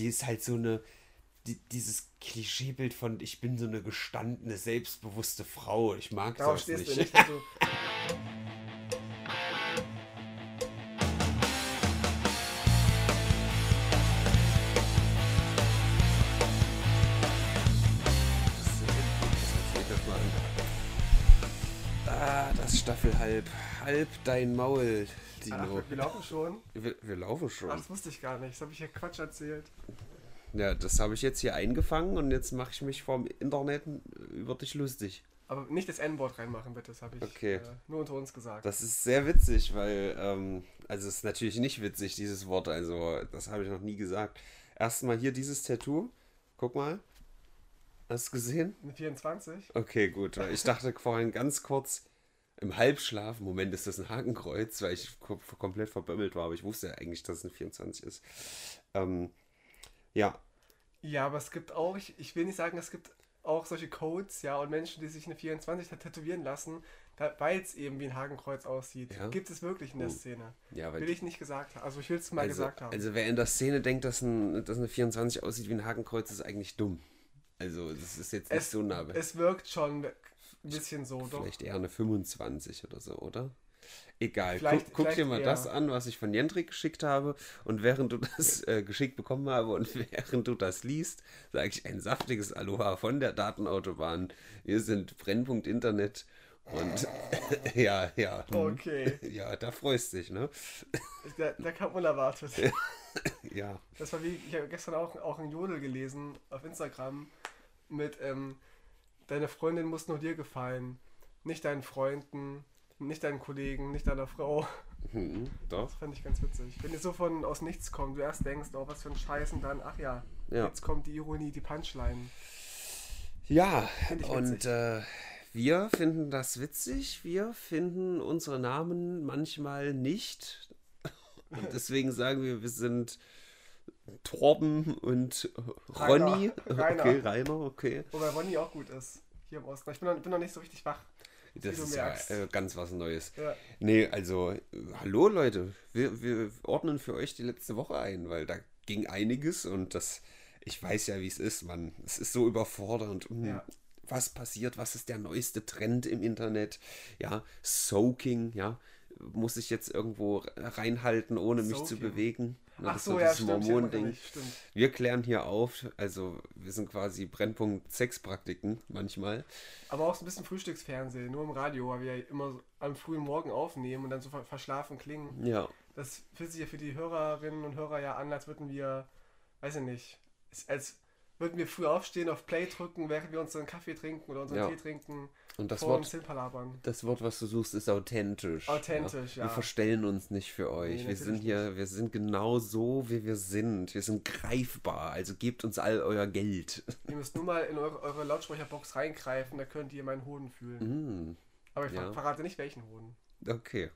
die ist halt so eine, die, dieses Klischeebild von ich bin so eine gestandene, selbstbewusste Frau. Ich mag Darauf das stehst nicht. du nicht. du- Ah, das Staffel halb. Halb dein Maul, Dino. wir, wir laufen schon. Wir, wir laufen Ach, schon. das wusste ich gar nicht. Das habe ich ja Quatsch erzählt. Ja, das habe ich jetzt hier eingefangen und jetzt mache ich mich vom Internet über dich lustig. Aber nicht das N-Wort reinmachen, bitte. Das habe ich Okay. äh, nur unter uns gesagt. Das ist sehr witzig, weil, ähm, also es ist natürlich nicht witzig, dieses Wort, also das habe ich noch nie gesagt. Erstmal hier dieses Tattoo. Guck mal. Hast du gesehen? Eine 24? Okay, gut. Ich dachte vorhin ganz kurz im Halbschlaf, Moment, ist das ein Hakenkreuz, weil ich kom komplett verbömmelt war, aber ich wusste ja eigentlich, dass es ein 24 ist. Ähm, ja, Ja, aber es gibt auch, ich, ich will nicht sagen, es gibt auch solche Codes, ja, und Menschen, die sich eine 24 tat- tätowieren lassen, weil es eben wie ein Hakenkreuz aussieht. Ja? Gibt es wirklich in der Oh. Szene. ja, weil Will ich nicht gesagt haben. Also ich will es mal also, gesagt haben. also wer in der Szene denkt, dass, ein, dass eine 24 aussieht wie ein Hakenkreuz, ist eigentlich dumm. Also das ist jetzt nicht es, so nah. es wirkt schon ein bisschen so, doch. Vielleicht eher eine 25 oder so, oder? Egal, Vielleicht- guck, guck dir vielleicht mal eher. das an, was ich von Jendrik geschickt habe. Und während du das äh, geschickt bekommen habe und während du das liest, sage ich ein saftiges Aloha von der Datenautobahn. Wir sind Brennpunkt Internet. Und ja, ja. hm. Okay. Ja, da freust dich, ne? Der, der kam unerwartet. Ja. Das war wie, ich habe gestern auch, auch ein Jodel gelesen auf Instagram mit, ähm, deine Freundin muss nur dir gefallen, nicht deinen Freunden, nicht deinen Kollegen, nicht deiner Frau. Hm, doch. Das fand ich ganz witzig. Wenn ihr so von aus nichts kommt, du erst denkst, oh, was für ein Scheiß und dann, ach ja, Ja. jetzt kommt die Ironie, die Punchline. Ja, und äh, wir finden das witzig. Wir finden unsere Namen manchmal nicht. Und deswegen sagen wir, wir sind Torben und Ronny. Rainer. Okay, Rainer, okay. Wobei Ronny auch gut ist, hier im Osten. Ich bin noch, bin noch nicht so richtig wach. Das ist ja äh, ganz was Neues. Ja. Nee, also, äh, hallo Leute. Wir, wir ordnen für euch die letzte Woche ein, weil da ging einiges und das, ich weiß ja, wie es ist, man. Es ist so überfordernd. Hm, Ja. Was passiert? Was ist der neueste Trend im Internet? Ja, Soaking, ja. Muss ich jetzt irgendwo reinhalten, ohne mich zu Soaking. bewegen? Ne, Ach das ist so, ja, dieses stimmt. Mormon-Ding. Wir klären hier auf, also wir sind quasi Brennpunkt Sexpraktiken manchmal. Aber auch so ein bisschen Frühstücksfernsehen, nur im Radio, weil wir ja immer so am frühen Morgen aufnehmen und dann so ver- verschlafen klingen. Ja, Das fühlt sich ja für die Hörerinnen und Hörer ja an, als würden wir, weiß ich nicht, als würden wir früh aufstehen, auf Play drücken, während wir unseren Kaffee trinken oder unseren Ja. Tee trinken, und das vor Wort. Das Wort, was du suchst, ist authentisch. Authentisch, ja. Wir verstellen uns nicht für euch. Nee, wir sind hier, wir sind genau so, wie wir sind. Wir sind greifbar. Also gebt uns all euer Geld. Ihr müsst nur mal in eure, eure Lautsprecherbox reingreifen, da könnt ihr meinen Hoden fühlen. Mm, Aber ich ja. verrate nicht, welchen Hoden. okay.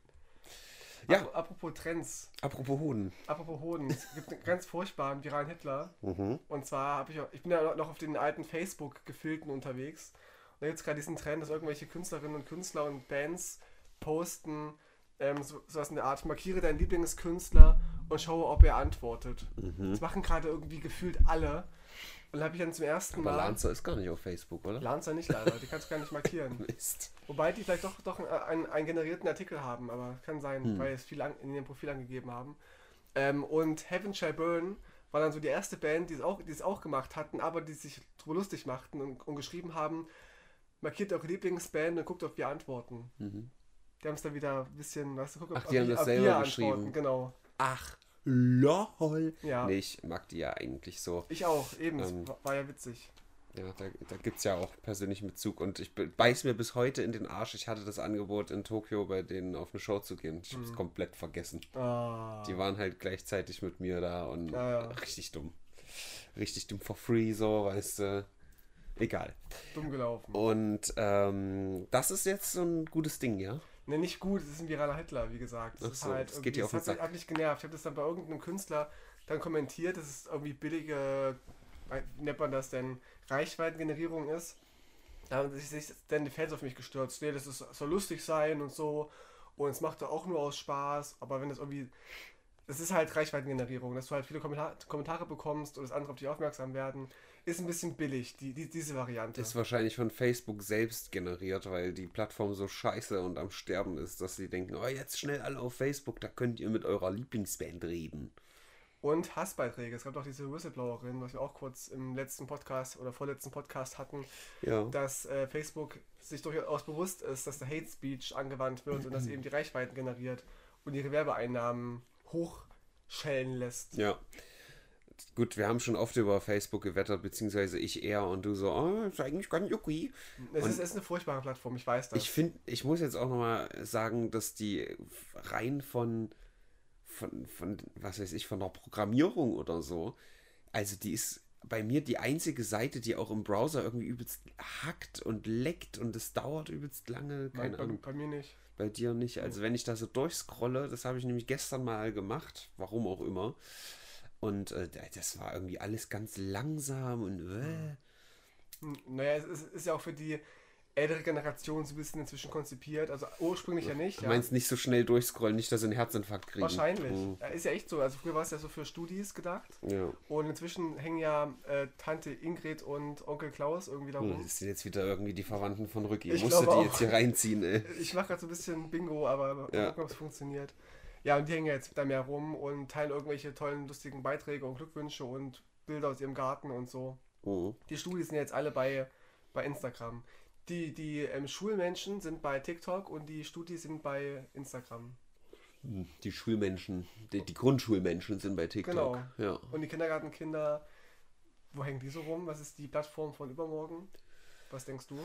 Ja. Ap- Apropos Trends, Apropos Hoden. apropos Hoden, es gibt einen ganz furchtbaren viralen Hitler. Mhm. Und zwar habe ich auch, ich bin ja noch auf den alten Facebook-Gefilten unterwegs. Und da gibt es gerade diesen Trend, dass irgendwelche Künstlerinnen und Künstler und Bands posten, ähm, so, sowas in der Art, markiere deinen Lieblingskünstler und schaue, ob er antwortet. Mhm. Das machen gerade irgendwie gefühlt alle. Und habe ich dann zum ersten Aber Mal. Lancer ist gar nicht auf Facebook, oder? Lancer nicht leider, die kannst du gar nicht markieren. Mist. Wobei die vielleicht doch, doch einen, einen generierten Artikel haben, aber kann sein, Hm. weil es viel an, in ihrem Profil angegeben haben. Ähm, und Heaven Shall Burn war dann so die erste Band, die es auch, die es auch gemacht hatten, aber die sich drüber lustig machten und, und geschrieben haben, markiert eure Lieblingsband und guckt, ob wir antworten. Mhm. Die haben es dann wieder ein bisschen, weißt du, guck, ob, Ach, die haben das ob selber wir geschrieben. antworten, Genau. Ach, lol. Ja. Nee, ich mag die ja eigentlich so. Ich auch, eben, das Ähm, war, ja witzig. Ja, da, da gibt es ja auch persönlichen Bezug. Und ich be- beiß mir bis heute in den Arsch. Ich hatte das Angebot in Tokio bei denen auf eine Show zu gehen. Ich habe es Mhm. komplett vergessen. Ah. Die waren halt gleichzeitig mit mir da und Ja, ja. richtig dumm. Richtig dumm for free, so, weißt du. Egal. dumm gelaufen. Und ähm, das ist jetzt so ein gutes Ding, ja? Ne, nicht gut, es ist ein viraler Hitler, wie gesagt. Das so, halt das geht dir auf den das hat, mich- Sack. hat mich genervt. Ich habe das dann bei irgendeinem Künstler dann kommentiert, dass es irgendwie billige, wie nennt man das denn, Reichweitengenerierung ist. Da haben sich, dann die Fans auf mich gestürzt. Nee, das ist, soll lustig sein und so. Und es macht doch auch nur aus Spaß. Aber wenn das irgendwie es ist halt Reichweitengenerierung, dass du halt viele Kommentar Kommentare bekommst und dass andere auf dich aufmerksam werden. Ist ein bisschen billig, die, die, diese Variante. Ist wahrscheinlich von Facebook selbst generiert, weil die Plattform so scheiße und am Sterben ist, dass sie denken, oh, jetzt schnell alle auf Facebook, da könnt ihr mit eurer Lieblingsband reden. Und Hassbeiträge. Es gab auch diese Whistleblowerin, was wir auch kurz im letzten Podcast oder vorletzten Podcast hatten, Ja. dass äh, Facebook sich durchaus bewusst ist, dass der Hate Speech angewandt wird und dass eben die Reichweiten generiert und ihre Werbeeinnahmen hochschellen lässt. Ja. Gut, wir haben schon oft über Facebook gewettert, beziehungsweise ich eher und du so, oh, ist eigentlich ganz okay. Es ist, ist eine furchtbare Plattform, ich weiß das. Ich finde, ich muss jetzt auch nochmal sagen, dass die rein von, von, von, was weiß ich, von der Programmierung oder so, also die ist bei mir die einzige Seite, die auch im Browser irgendwie übelst hackt und leckt und es dauert übelst lange. Keine bei, Ahnung. bei mir nicht. Bei dir nicht. Also wenn ich da so durchscrolle, das habe ich nämlich gestern mal gemacht, warum auch immer. Und äh, das war irgendwie alles ganz langsam und äh. Hm, Naja, es ist, ist ja auch für die ältere Generation so ein bisschen inzwischen konzipiert. Also ursprünglich ja nicht. Du Ja. meinst nicht so schnell durchscrollen, nicht, dass sie einen Herzinfarkt kriegen. Wahrscheinlich. Mhm. Ist ja echt so. Also früher war es ja so für Studis gedacht. Ja. Und inzwischen hängen ja äh, Tante Ingrid und Onkel Klaus irgendwie da Oh, rum. Das sind jetzt wieder irgendwie die Verwandten von Rücki. Ich Musst du die glaube jetzt auch. hier reinziehen, ey. Ich mache gerade so ein bisschen Bingo, aber mal Ja. gucken, ob es funktioniert. Ja, und die hängen jetzt da mehr rum und teilen irgendwelche tollen, lustigen Beiträge und Glückwünsche und Bilder aus ihrem Garten und so. Mhm. Die Studis sind jetzt alle bei, bei Instagram. Die, die ähm, Schulmenschen sind bei TikTok und die Studis sind bei Instagram. Die Schulmenschen, die, die Grundschulmenschen sind bei TikTok. Genau. Ja. Und die Kindergartenkinder, wo hängen die so rum? Was ist die Plattform von übermorgen? Was denkst du?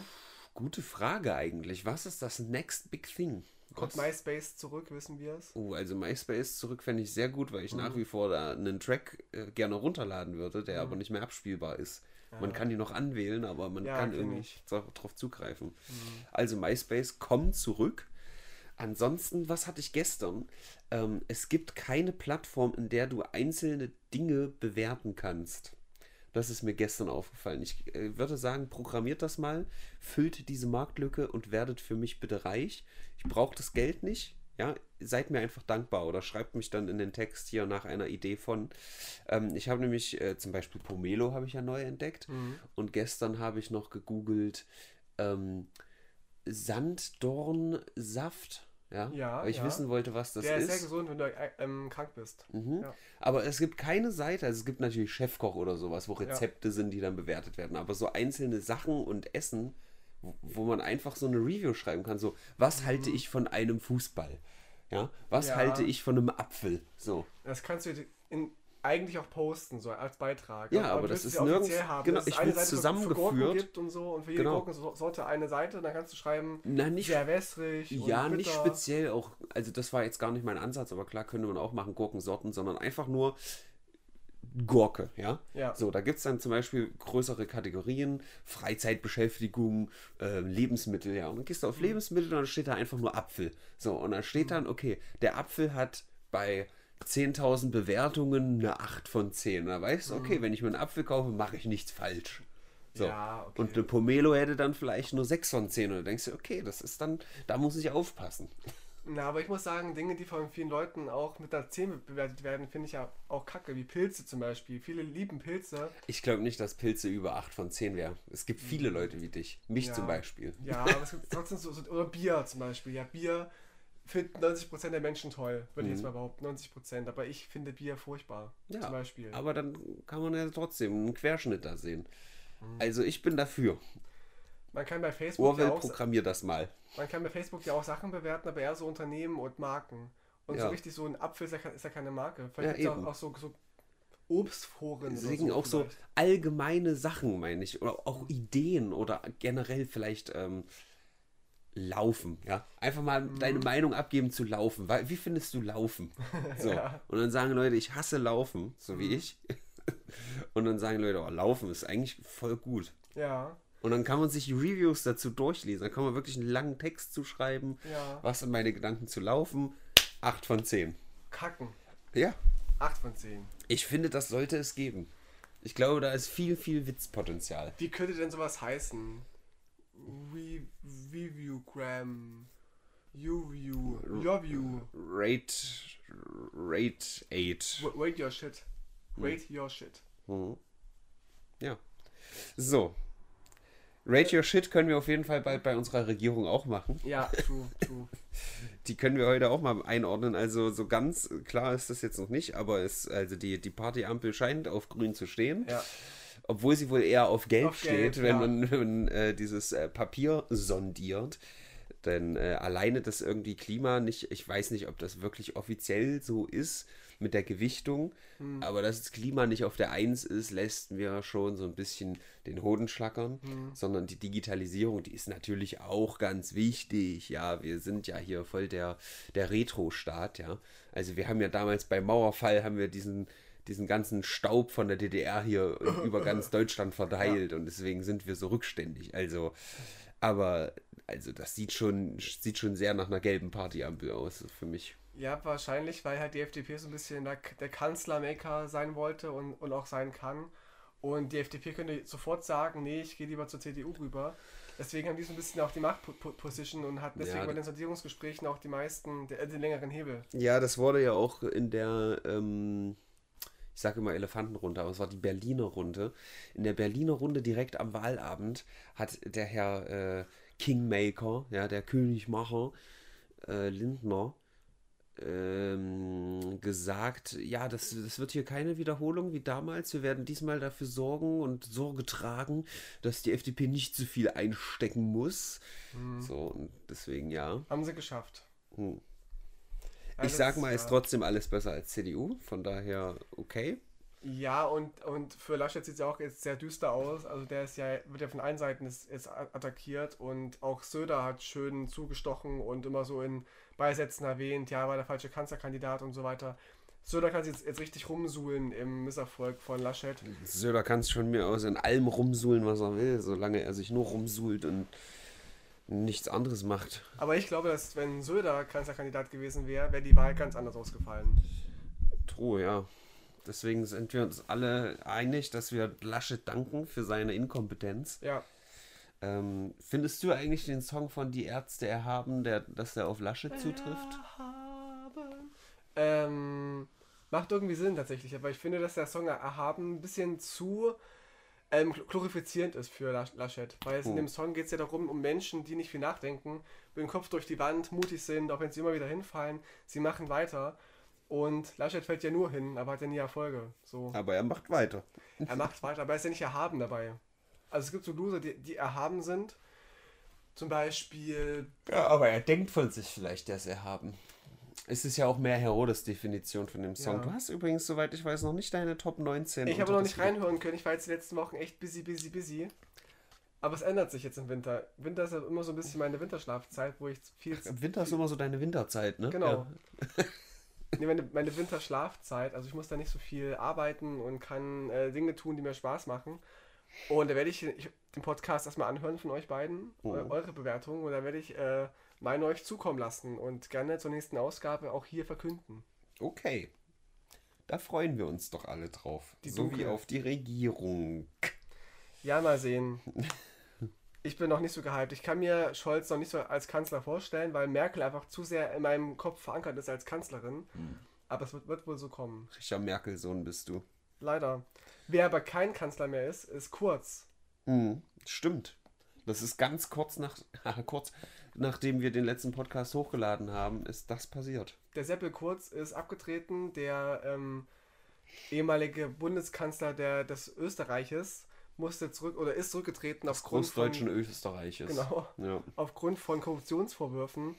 Gute Frage eigentlich. Was ist das Next Big Thing? Kommt? MySpace zurück, wissen wir es? Oh, also MySpace zurück fände ich sehr gut, weil ich Mhm. nach wie vor da einen Track äh, gerne runterladen würde, der aber nicht mehr abspielbar ist. Man kann die noch anwählen, aber man Ja, kann irgendwie ich. nicht darauf zugreifen. Also MySpace kommt zurück. Ansonsten, was hatte ich gestern? Ähm, es gibt keine Plattform, in der du einzelne Dinge bewerten kannst. Das ist mir gestern aufgefallen. Ich äh, würde sagen, programmiert das mal, füllt diese Marktlücke und werdet für mich bitte reich. Ich brauche das Geld nicht. Ja, seid mir einfach dankbar oder schreibt mich dann in den Text hier nach einer Idee von. Ähm, ich habe nämlich äh, zum Beispiel Pomelo habe ich ja neu entdeckt und gestern habe ich noch gegoogelt ähm, Sanddornsaft. Ja, Ja, weil ich ja. wissen wollte, was das Der ist ist. sehr gesund, wenn du äh, ähm, krank bist. Mhm. Ja. Aber es gibt keine Seite, also es gibt natürlich Chefkoch oder sowas, wo Rezepte sind, die dann bewertet werden. Aber so einzelne Sachen und Essen, wo, wo man einfach so eine Review schreiben kann, so, was halte ich von einem Fußball? Ja, was Mhm. Halte ich von einem Apfel? So. Das kannst du in, eigentlich auch posten, so als Beitrag. Ja, aber das ist es nirgends- genau, es ich für- für zusammengeführt. Und so und für jede Genau. Gurkensorte eine Seite, dann kannst du schreiben, Na, nicht, sehr wässrig ja, und nicht speziell auch, also das war jetzt gar nicht mein Ansatz, aber klar könnte man auch machen Gurkensorten, sondern einfach nur Gurke, ja? Ja. So, da gibt es dann zum Beispiel größere Kategorien, Freizeitbeschäftigung, äh, Lebensmittel, ja. Und dann gehst du Mhm. auf Lebensmittel und dann steht da einfach nur Apfel. So, und dann steht dann, okay, der Apfel hat bei 10.000 Bewertungen eine 8 von 10. Und da weißt du, okay, wenn ich mir einen Apfel kaufe, mache ich nichts falsch. So. Mhm. Ja, okay. Und eine Pomelo hätte dann vielleicht nur 6 von 10. Und dann denkst du, okay, das ist dann, da muss ich aufpassen. Na, aber ich muss sagen, Dinge, die von vielen Leuten auch mit einer 10 bewertet werden, finde ich ja auch kacke, wie Pilze zum Beispiel. Viele lieben Pilze. Ich glaube nicht, dass Pilze über 8 von 10 wären. Es gibt viele Leute wie dich. Mich Ja. zum Beispiel. Ja, aber es gibt trotzdem so, so, oder Bier zum Beispiel. Ja, Bier finden 90% der Menschen toll, würde ich jetzt mal behaupten. 90%. Aber ich finde Bier furchtbar. Mhm. Ja, zum Beispiel. aber dann kann man ja trotzdem einen Querschnitt da sehen. Mhm. Also ich bin dafür. Man kann bei Facebook ja auch, programmier das mal. man kann bei Facebook ja auch Sachen bewerten, aber eher so Unternehmen und Marken. Und Ja. so richtig so ein Apfel ist ja, ist ja keine Marke. Vielleicht Ja, auch, auch so, so Obstforen. Deswegen auch so vielleicht. allgemeine Sachen, meine ich. Oder auch Ideen oder generell vielleicht ähm, Laufen, ja. Einfach mal Mhm. deine Meinung abgeben zu Laufen. Weil, wie findest du Laufen? So. Ja. Mhm. Und dann sagen Leute, ich hasse Laufen, so wie ich. Und dann sagen Leute, oh, Laufen ist eigentlich voll gut. Ja, Und dann kann man sich die Reviews dazu durchlesen. Dann kann man wirklich einen langen Text zuschreiben. Ja. Was sind meine Gedanken zu Laufen? 8 von 10. kacken. Ja. 8 von 10. Ich finde, das sollte es geben. Ich glaube, da ist viel, viel Witzpotenzial. Wie könnte denn sowas heißen? Re Review-Gram. You, you, your view. Rate, Rate 8. W- Rate your shit. Rate your shit. Mhm. Ja. So. Rate Your Shit können wir auf jeden Fall bald bei unserer Regierung auch machen. Ja, true, true. Die können wir heute auch mal einordnen. Also so ganz klar ist das jetzt noch nicht, aber es, also die, die Partyampel scheint auf grün zu stehen. Ja. Obwohl sie wohl eher auf gelb Auf steht, gelb, wenn ja. man, wenn äh, dieses äh, Papier sondiert. Denn äh, alleine das irgendwie Klima nicht, ich weiß nicht, ob das wirklich offiziell so ist mit der Gewichtung, Hm. aber dass das Klima nicht auf der Eins ist, lässt mir schon so ein bisschen den Hoden schlackern, Hm. sondern die Digitalisierung, die ist natürlich auch ganz wichtig. Ja, wir sind ja hier voll der, der Retro-Staat, ja. Also wir haben ja damals beim Mauerfall haben wir diesen diesen ganzen Staub von der DDR hier über ganz Deutschland verteilt und deswegen sind wir so rückständig. Also, aber also das sieht schon sieht schon sehr nach einer gelben Partyampel aus für mich. Ja, wahrscheinlich, weil halt die FDP so ein bisschen der, der Kanzlermaker sein wollte und, und auch sein kann. Und die FDP könnte sofort sagen, nee, ich gehe lieber zur CDU rüber. Deswegen haben die so ein bisschen auch die Machtposition und hatten deswegen Ja, bei den Sondierungsgesprächen auch die meisten, der, den längeren Hebel. Ja, das wurde ja auch in der, ähm, ich sage immer Elefantenrunde, aber es war die Berliner Runde. In der Berliner Runde direkt am Wahlabend hat der Herr äh, Kingmaker, ja, der Königmacher, äh, Lindner, ähm, gesagt, ja, das, das wird hier keine Wiederholung wie damals. Wir werden diesmal dafür sorgen und Sorge tragen, dass die FDP nicht zu viel einstecken muss. So, und deswegen ja. Haben sie geschafft. Hm. Ich sag mal, ist trotzdem alles besser als CDU, von daher okay. Ja, und, und für Laschet sieht es ja auch jetzt sehr düster aus. Also der ist ja, wird ja von allen Seiten jetzt, jetzt attackiert und auch Söder hat schön zugestochen und immer so in Beisätzen erwähnt, ja, war der falsche Kanzlerkandidat und so weiter. Söder kann sich jetzt, jetzt richtig rumsuhlen im Misserfolg von Laschet. Söder kann es von mir aus in allem rumsuhlen, was er will, solange er sich nur rumsuhlt und nichts anderes macht. Aber ich glaube, dass wenn Söder Kanzlerkandidat gewesen wäre, wäre die Wahl ganz anders ausgefallen. True, ja. Deswegen sind wir uns alle einig, dass wir Laschet danken für seine Inkompetenz. Ja, Ähm, findest du eigentlich den Song von Die Ärzte erhaben, der, dass der auf Laschet zutrifft? Ähm, macht irgendwie Sinn tatsächlich, aber ich finde, dass der Song Erhaben ein bisschen zu ähm, glorifizierend ist für Las- Laschet. Weil es in Oh. dem Song geht es ja darum, um Menschen, die nicht viel nachdenken, mit dem Kopf durch die Wand, mutig sind, auch wenn sie immer wieder hinfallen, sie machen weiter. Und Laschet fällt ja nur hin, aber hat ja nie Erfolge. So. Aber er macht weiter. Er macht weiter, aber er ist ja nicht erhaben dabei. Also es gibt so Loser, die, die erhaben sind. Zum Beispiel Ja, aber er denkt von sich vielleicht, der ist erhaben. Es ist ja auch mehr Herodes Definition von dem Song. Ja. Du hast übrigens, soweit ich weiß, noch nicht deine Top 19. Ich habe noch nicht reinhören können. Ich war jetzt die letzten Wochen echt busy, busy, busy. Aber es ändert sich jetzt im Winter. Winter ist ja immer so ein bisschen meine Winterschlafzeit, wo ich viel. Im Winter ist immer so deine Winterzeit, ne? Genau. nee, meine, meine Winterschlafzeit. Also ich muss da nicht so viel arbeiten und kann äh, Dinge tun, die mir Spaß machen. Und da werde ich, ich den Podcast erstmal anhören von euch beiden, Oh. eu- eure Bewertung. Und da werde ich äh, meine euch zukommen lassen und gerne zur nächsten Ausgabe auch hier verkünden. Okay. Da freuen wir uns doch alle drauf. Die so wie auf die Regierung. Ja, mal sehen. Ich bin noch nicht so gehypt. Ich kann mir Scholz noch nicht so als Kanzler vorstellen, weil Merkel einfach zu sehr in meinem Kopf verankert ist als Kanzlerin. Aber es wird, wird wohl so kommen. Richard Merkel-Sohn bist du. Leider. Wer aber kein Kanzler mehr ist, ist Kurz. Mhm, stimmt. Das ist ganz kurz nach kurz nachdem wir den letzten Podcast hochgeladen haben, ist das passiert. Der Seppel Kurz ist abgetreten, der ähm, ehemalige Bundeskanzler der, des Österreiches musste zurück oder ist zurückgetreten Des aufgrund großdeutschen von, Österreiches. genau, Ja. aufgrund von Korruptionsvorwürfen.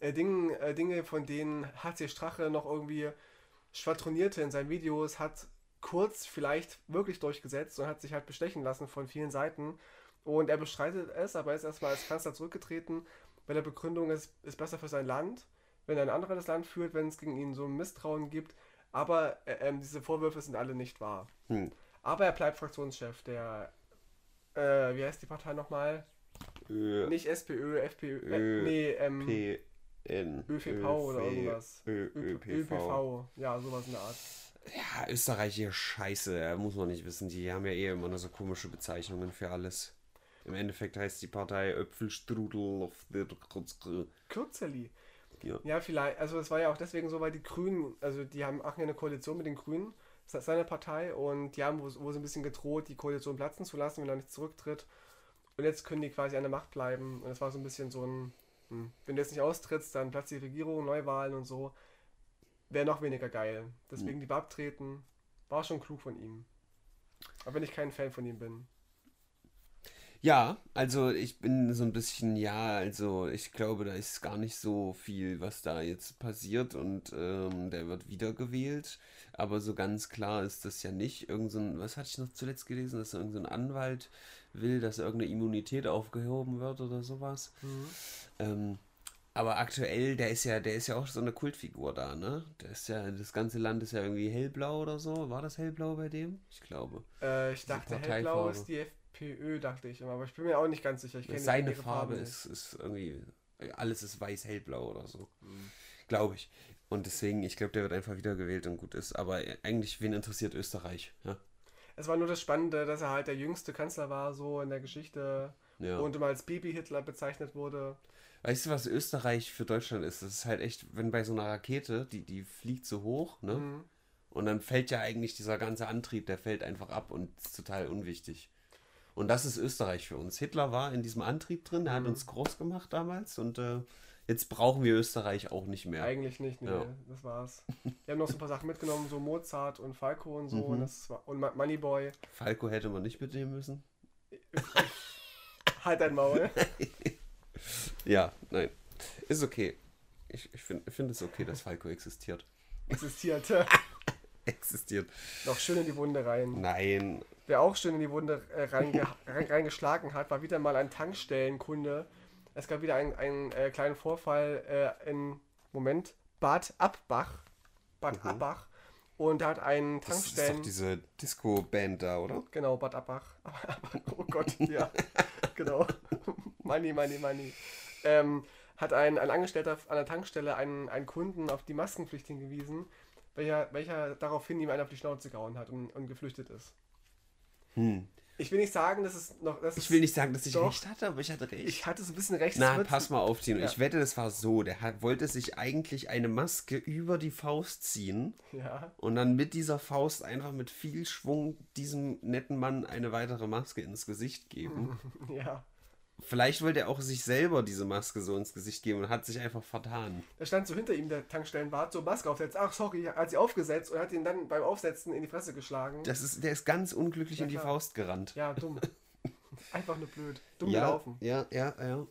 Äh, Dingen, äh, Dinge, von denen HC Strache noch irgendwie schwadronierte in seinen Videos, hat Kurz vielleicht wirklich durchgesetzt und hat sich halt bestechen lassen von vielen Seiten. Und er bestreitet es, aber er ist erstmal als Kanzler zurückgetreten, bei der Begründung, es ist besser für sein Land, wenn ein anderer das Land führt, wenn es gegen ihn so ein Misstrauen gibt. Aber äh, ähm, diese Vorwürfe sind alle nicht wahr. Hm. Aber er bleibt Fraktionschef der, äh, wie heißt die Partei nochmal? Ö, Nicht SPÖ, FPÖ, Ö, äh, nee, ähm, P, N, ÖVP oder irgendwas. Ö, ÖPV. ÖPV. Ja, sowas in der Art. Ja, Österreich hier scheiße, muss man nicht wissen. Die haben ja eh immer nur so komische Bezeichnungen für alles. Im Endeffekt heißt die Partei Öpfelstrudel auf der Kürzeli. Ja. Ja, vielleicht. Also es war ja auch deswegen so, weil die Grünen, also die haben auch eine Koalition mit den Grünen, das ist seine Partei, und die haben wo, wo sie ein bisschen gedroht, die Koalition platzen zu lassen, wenn er nicht zurücktritt. Und jetzt können die quasi an der Macht bleiben. Und es war so ein bisschen so ein, hm, wenn du jetzt nicht austrittst, dann platzt die Regierung, Neuwahlen und so. Wäre noch weniger geil. Deswegen lieber abtreten. War schon klug von ihm. Auch wenn ich kein Fan von ihm bin. Ja, also ich bin so ein bisschen, ja, also ich glaube, da ist gar nicht so viel, was da jetzt passiert und ähm, der wird wiedergewählt. Aber so ganz klar ist das ja nicht. Irgend so ein, was hatte ich noch zuletzt gelesen, dass irgendein so Anwalt will, dass irgendeine Immunität aufgehoben wird oder sowas. Ähm, aber aktuell, der ist ja, der ist ja auch so eine Kultfigur da, ne? Der ist ja, das ganze Land ist ja irgendwie hellblau oder so. War das hellblau bei dem? Ich glaube. Äh, ich dachte, hellblau ist die FPÖ, dachte ich immer. Aber ich bin mir auch nicht ganz sicher. Seine Farbe ist, ist irgendwie, alles ist weiß-hellblau oder so. Glaube ich. Und deswegen, ich glaube, der wird einfach wiedergewählt und gut ist. Aber eigentlich, wen interessiert Österreich? Ja. Es war nur das Spannende, dass er halt der jüngste Kanzler war, so in der Geschichte. ja. Und immer als Baby-Hitler bezeichnet wurde. weißt du, was Österreich für Deutschland ist? Das ist halt echt, wenn bei so einer Rakete, die, die fliegt so hoch, ne? Mhm. Und dann fällt ja eigentlich dieser ganze Antrieb, der fällt einfach ab und ist total unwichtig. Und das ist Österreich für uns. Hitler war in diesem Antrieb drin, der hat uns groß gemacht damals und äh, jetzt brauchen wir Österreich auch nicht mehr. Eigentlich nicht, nee, Ja. das war's. Wir haben noch so ein paar Sachen mitgenommen, so Mozart und Falco und so. Mhm. Und, das war, und Moneyboy. Falco hätte man nicht mitnehmen müssen. Halt dein Maul. Ja, nein. Ist okay. Ich, ich finde find es okay, dass Falco existiert. Existierte. Existiert. noch schön in die Wunde rein. Nein. Wer auch schön in die Wunde äh, reinge rein, reingeschlagen hat, war wieder mal ein Tankstellenkunde. Es gab wieder einen, einen äh, kleinen Vorfall äh, in, Moment, Bad Abbach. Bad Mhm. Abbach. Und da hat ein Das ist Tankstellen... doch diese Disco-Band da, oder? Genau, Bad Abbach. oh Gott, ja. genau. money, money, money. Ähm, hat ein, ein Angestellter an der Tankstelle einen, einen Kunden auf die Maskenpflicht hingewiesen, welcher, welcher daraufhin ihm einen auf die Schnauze gehauen hat und, und geflüchtet ist. Hm. Ich will nicht sagen, dass es noch. Dass Ich will nicht sagen, dass ich Doch. recht hatte, aber ich hatte recht. Ich hatte so ein bisschen recht. Na, pass mal auf, Tino. Ja. Ich wette, das war so. Der hat, wollte sich eigentlich eine Maske über die Faust ziehen Ja. und dann mit dieser Faust einfach mit viel Schwung diesem netten Mann eine weitere Maske ins Gesicht geben. Ja. Vielleicht wollte er auch sich selber diese Maske so ins Gesicht geben und hat sich einfach vertan. Da stand so hinter ihm der Tankstellenwart, so Maske aufsetzt. Ach, sorry, hat sie aufgesetzt und hat ihn dann beim Aufsetzen in die Fresse geschlagen. Das ist, der ist ganz unglücklich Ja, in die klar. Faust gerannt. Ja, dumm. Einfach nur blöd. Dumm ja, gelaufen. ja, ja, ja.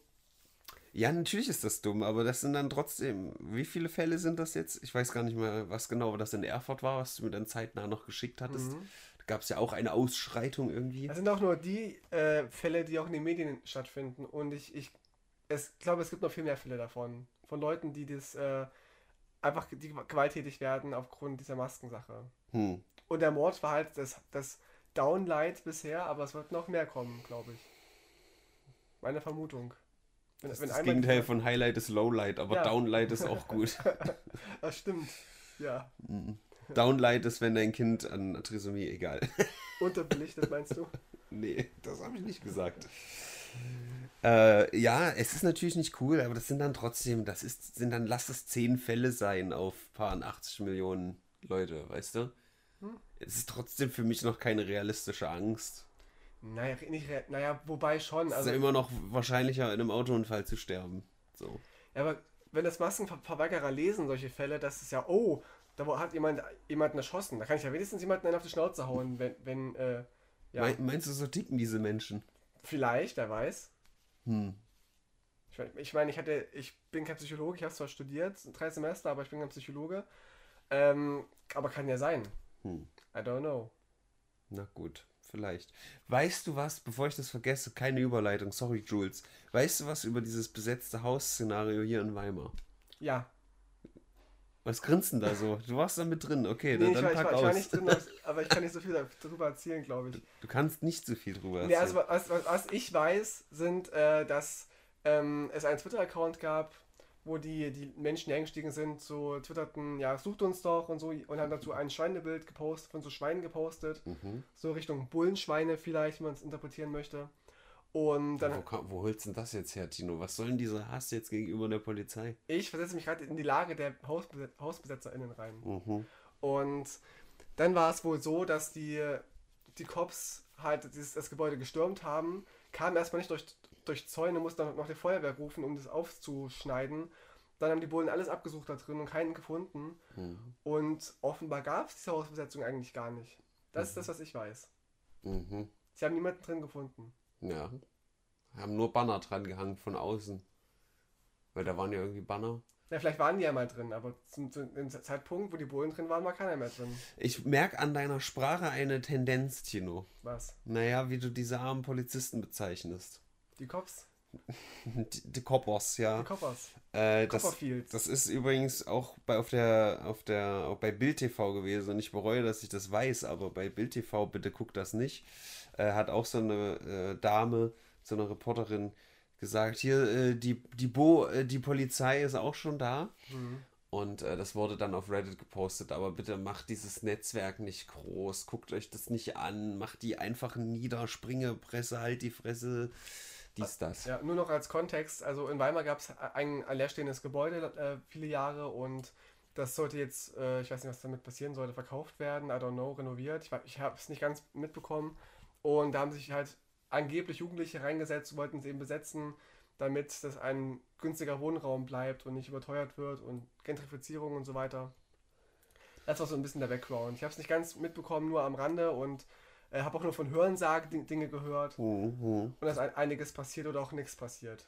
Ja, natürlich ist das dumm, aber das sind dann trotzdem, wie viele Fälle sind das jetzt? Ich weiß gar nicht mehr, was genau das in Erfurt war, was du mir dann zeitnah noch geschickt hattest. Mhm. Da gab es ja auch eine Ausschreitung irgendwie. Das sind auch nur die äh, Fälle, die auch in den Medien stattfinden. Und ich, ich es, glaube, es gibt noch viel mehr Fälle davon. Von Leuten, die das äh, einfach die gewalttätig werden aufgrund dieser Maskensache. Hm. Und der Mord war halt das, das Downlight bisher, aber es wird noch mehr kommen, glaube ich. Meine Vermutung. Wenn, Das, wenn das Gegenteil von Highlight ist Lowlight, aber Ja. Downlight ist auch gut. Das stimmt. Ja. Downlight ist, wenn dein Kind an Trisomie, egal. Unterbelichtet, meinst du? nee, das habe ich nicht gesagt. Äh, ja, es ist natürlich nicht cool, aber das sind dann trotzdem, das ist, sind dann, lass es zehn Fälle sein auf paar 80 Millionen Leute, weißt du? Hm. Es ist trotzdem für mich noch keine realistische Angst. Naja, nicht, naja, wobei schon. Es Also, ist ja immer noch wahrscheinlicher, in einem Autounfall zu sterben. So. Ja, aber wenn das Maskenverweigerer lesen, solche Fälle, das ist ja, oh, da hat jemand jemanden erschossen. Da kann ich ja wenigstens jemanden einen auf die Schnauze hauen, wenn, wenn äh, ja, Mein, meinst du, so ticken diese Menschen? vielleicht, wer weiß. Hm. Ich meine, ich, mein, ich hatte, ich bin kein Psychologe, ich habe zwar studiert, drei Semester, aber ich bin kein Psychologe. Ähm, aber kann ja sein. Hm. I don't know. Na gut, vielleicht. Weißt du was, bevor ich das vergesse, keine Überleitung, sorry Jules. Weißt du was über dieses besetzte Haus-Szenario hier in Weimar? Ja. Was grinst denn da so? Du warst da mit drin, okay, Nee, dann, ich, dann war, ich, pack war, ich war aus. nicht drin, aber- ich kann nicht so viel darüber erzählen, glaube ich. Du kannst nicht so viel drüber Nee, erzählen. also was, was, was ich weiß, sind, äh, dass ähm, es einen Twitter-Account gab, wo die, die Menschen, die eingestiegen sind, so twitterten, ja, sucht uns doch und so und haben dazu ein Schweinebild gepostet, von so Schweinen gepostet, mhm. so Richtung Bullenschweine vielleicht, wie man es interpretieren möchte. Und dann. Wo, wo holst du denn das jetzt her, Tino? Was soll denn dieser Hass jetzt gegenüber der Polizei? Ich versetze mich gerade in die Lage der Hausbe HausbesetzerInnen rein. Mhm. Und dann war es wohl so, dass die, die Cops halt dieses, das Gebäude gestürmt haben, kamen erstmal nicht durch, durch Zäune, mussten dann noch die Feuerwehr rufen, um das aufzuschneiden. Dann haben die Bullen alles abgesucht da drin und keinen gefunden. Mhm. Und offenbar gab es diese Hausbesetzung eigentlich gar nicht. Das ist das, was ich weiß. Mhm. Sie haben niemanden drin gefunden. Ja. Haben nur Banner dran gehangen von außen. Weil da waren ja irgendwie Banner. Ja, vielleicht waren die ja mal drin, aber zum, zum dem Zeitpunkt, wo die Bullen drin waren, war keiner mehr drin. Ich merke an deiner Sprache eine Tendenz, Tino. Was? Naja, wie du diese armen Polizisten bezeichnest. Die Cops? Die, die Koppers, ja. Die Coppers? Äh, das, das ist übrigens auch bei auf der auf der auch bei Bild TV gewesen und ich bereue, dass ich das weiß, aber bei Bild TV bitte guckt das nicht. Äh, hat auch so eine äh, Dame, so eine Reporterin gesagt, hier äh, die die Bo, äh, die Polizei ist auch schon da. Mhm. Und äh, das wurde dann auf Reddit gepostet. Aber bitte macht dieses Netzwerk nicht groß. Guckt euch das nicht an. Macht die einfach nieder. Springe, Presse, halt die Fresse. Dies, das. Ja, nur noch als Kontext, also in Weimar gab es ein, leerstehendes Gebäude äh, viele Jahre und das sollte jetzt, äh, ich weiß nicht, was damit passieren sollte, verkauft werden, I don't know, renoviert. Ich, ich habe es nicht ganz mitbekommen. Und da haben sich halt angeblich Jugendliche reingesetzt, wollten es eben besetzen, damit das ein günstiger Wohnraum bleibt und nicht überteuert wird und Gentrifizierung und so weiter. Das war so ein bisschen der Background. Ich habe es nicht ganz mitbekommen, nur am Rande und äh, habe auch nur von Hörensagen Dinge gehört Mhm. und dass ein, einiges passiert oder auch nichts passiert.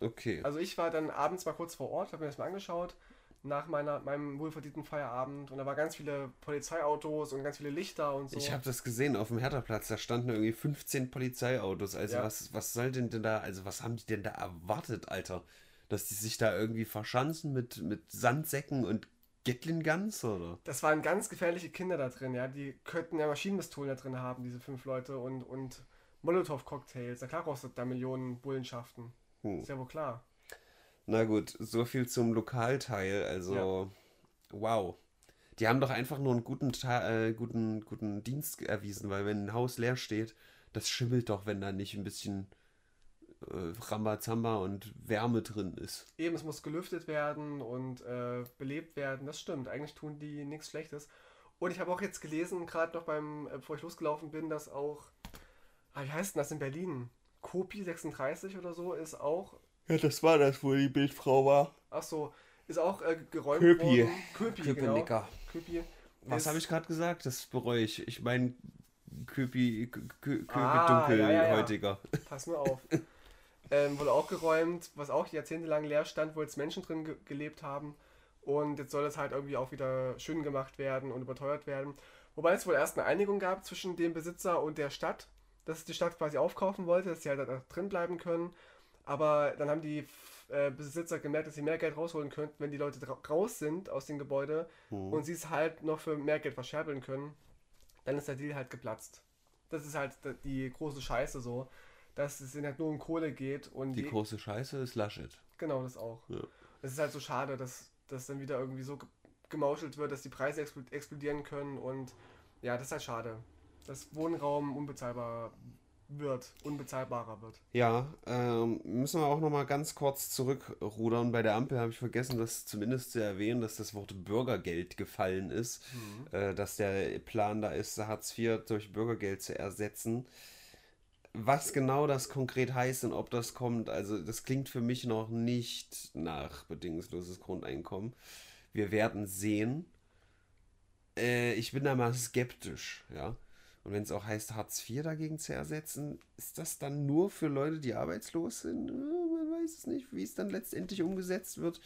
Okay. Also ich war dann abends mal kurz vor Ort, habe mir das mal angeschaut, nach meiner, meinem wohlverdienten Feierabend und da waren ganz viele Polizeiautos und ganz viele Lichter und so. Ich habe das gesehen auf dem Hertha-Platz, da standen irgendwie 15 Polizeiautos. Also Ja. was, was soll denn denn da, also was haben die denn da erwartet, Alter? Dass die sich da irgendwie verschanzen mit, mit Sandsäcken und Gatlin Guns, oder? das waren ganz gefährliche Kinder da drin, ja. Die könnten ja Maschinenpistolen da drin haben, diese fünf Leute und, und Molotow-Cocktails. Na klar kostet da Millionen Bullenschaften. Hm. Ist ja wohl klar. Na gut, so viel zum Lokalteil. Also, wow. Die haben doch einfach nur einen guten, äh, guten, guten Dienst erwiesen, weil wenn ein Haus leer steht, das schimmelt doch, wenn da nicht ein bisschen äh, Rambazamba und Wärme drin ist. Eben, es muss gelüftet werden und äh, belebt werden. Das stimmt. Eigentlich tun die nichts Schlechtes. Und ich habe auch jetzt gelesen, gerade noch beim, äh, bevor ich losgelaufen bin, dass auch, ah, wie heißt denn das in Berlin? Kopi 36 oder so ist auch, Ja, das war das, wo die Bildfrau war. ach so, ist auch äh, geräumt Köpi. worden. Köpi, genau. Köpenicker. Köpi. Was habe ich gerade gesagt? Das bereue ich. Ich meine, Köpi, Kö- Kö- Köpi Ah, ja, ja, ja. dunkelhäutiger. Pass nur auf. ähm, wurde auch geräumt, was auch jahrzehntelang leer stand, wo jetzt Menschen drin ge gelebt haben. Und jetzt soll es halt irgendwie auch wieder schön gemacht werden und überteuert werden. Wobei es wohl erst eine Einigung gab zwischen dem Besitzer und der Stadt, dass die Stadt quasi aufkaufen wollte, dass sie halt da drin bleiben können. Aber dann haben die äh, Besitzer gemerkt, dass sie mehr Geld rausholen könnten, wenn die Leute raus sind aus dem Gebäude Hm. und sie es halt noch für mehr Geld verscherbeln können. Dann ist der Deal halt geplatzt. Das ist halt die große Scheiße so, dass es ihnen halt nur um Kohle geht und Die die- große Scheiße ist Laschet. genau das auch. Ja. Es ist halt so schade, dass das dann wieder irgendwie so ge- gemauschelt wird, dass die Preise expl- explodieren können und ja, das ist halt schade. Dass Wohnraum unbezahlbar wird, unbezahlbarer wird. Ja, ähm, müssen wir auch noch mal ganz kurz zurückrudern. Bei der Ampel habe ich vergessen, das zumindest zu erwähnen, dass das Wort Bürgergeld gefallen ist. Äh, dass der Plan da ist, Hartz IV durch Bürgergeld zu ersetzen. Was genau das konkret heißt und ob das kommt, also das klingt für mich noch nicht nach bedingungsloses Grundeinkommen. Wir werden sehen. Äh, ich bin da mal skeptisch, ja. Und wenn es auch heißt, Hartz IV dagegen zu ersetzen, ist das dann nur für Leute, die arbeitslos sind? Äh, Man weiß es nicht, wie es dann letztendlich umgesetzt wird.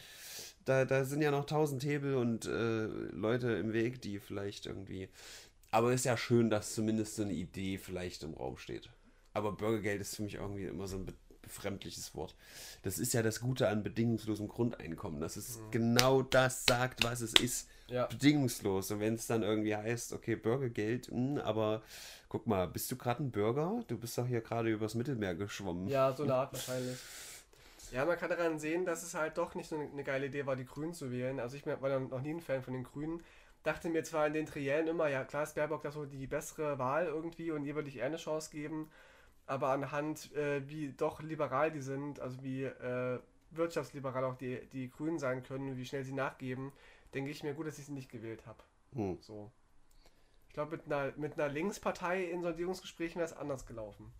Da, da sind ja noch tausend Hebel und äh, Leute im Weg, die vielleicht irgendwie. Aber ist ja schön, dass zumindest so eine Idee vielleicht im Raum steht. Aber Bürgergeld ist für mich irgendwie immer so ein be befremdliches Wort. Das ist ja das Gute an bedingungslosem Grundeinkommen, dass es genau das sagt, was es ist Ja. bedingungslos. Und wenn es dann irgendwie heißt, okay, Bürgergeld, mh, aber guck mal, bist du gerade ein Bürger? Du bist doch hier gerade übers Mittelmeer geschwommen. Ja, so eine Art wahrscheinlich. Ja, man kann daran sehen, dass es halt doch nicht so eine, geile Idee war, die Grünen zu wählen. Also ich war ja noch nie ein Fan von den Grünen. Dachte mir zwar in den Triellen immer, ja klar ist Baerbock da so die bessere Wahl irgendwie und ihr würde ich eher eine Chance geben. aber anhand, äh, wie doch liberal die sind, also wie äh, wirtschaftsliberal auch die, die Grünen sein können, wie schnell sie nachgeben, denke ich mir gut, dass ich sie nicht gewählt habe. Hm. So. Ich glaube, mit einer, mit einer Linkspartei in Sondierungsgesprächen wäre es anders gelaufen.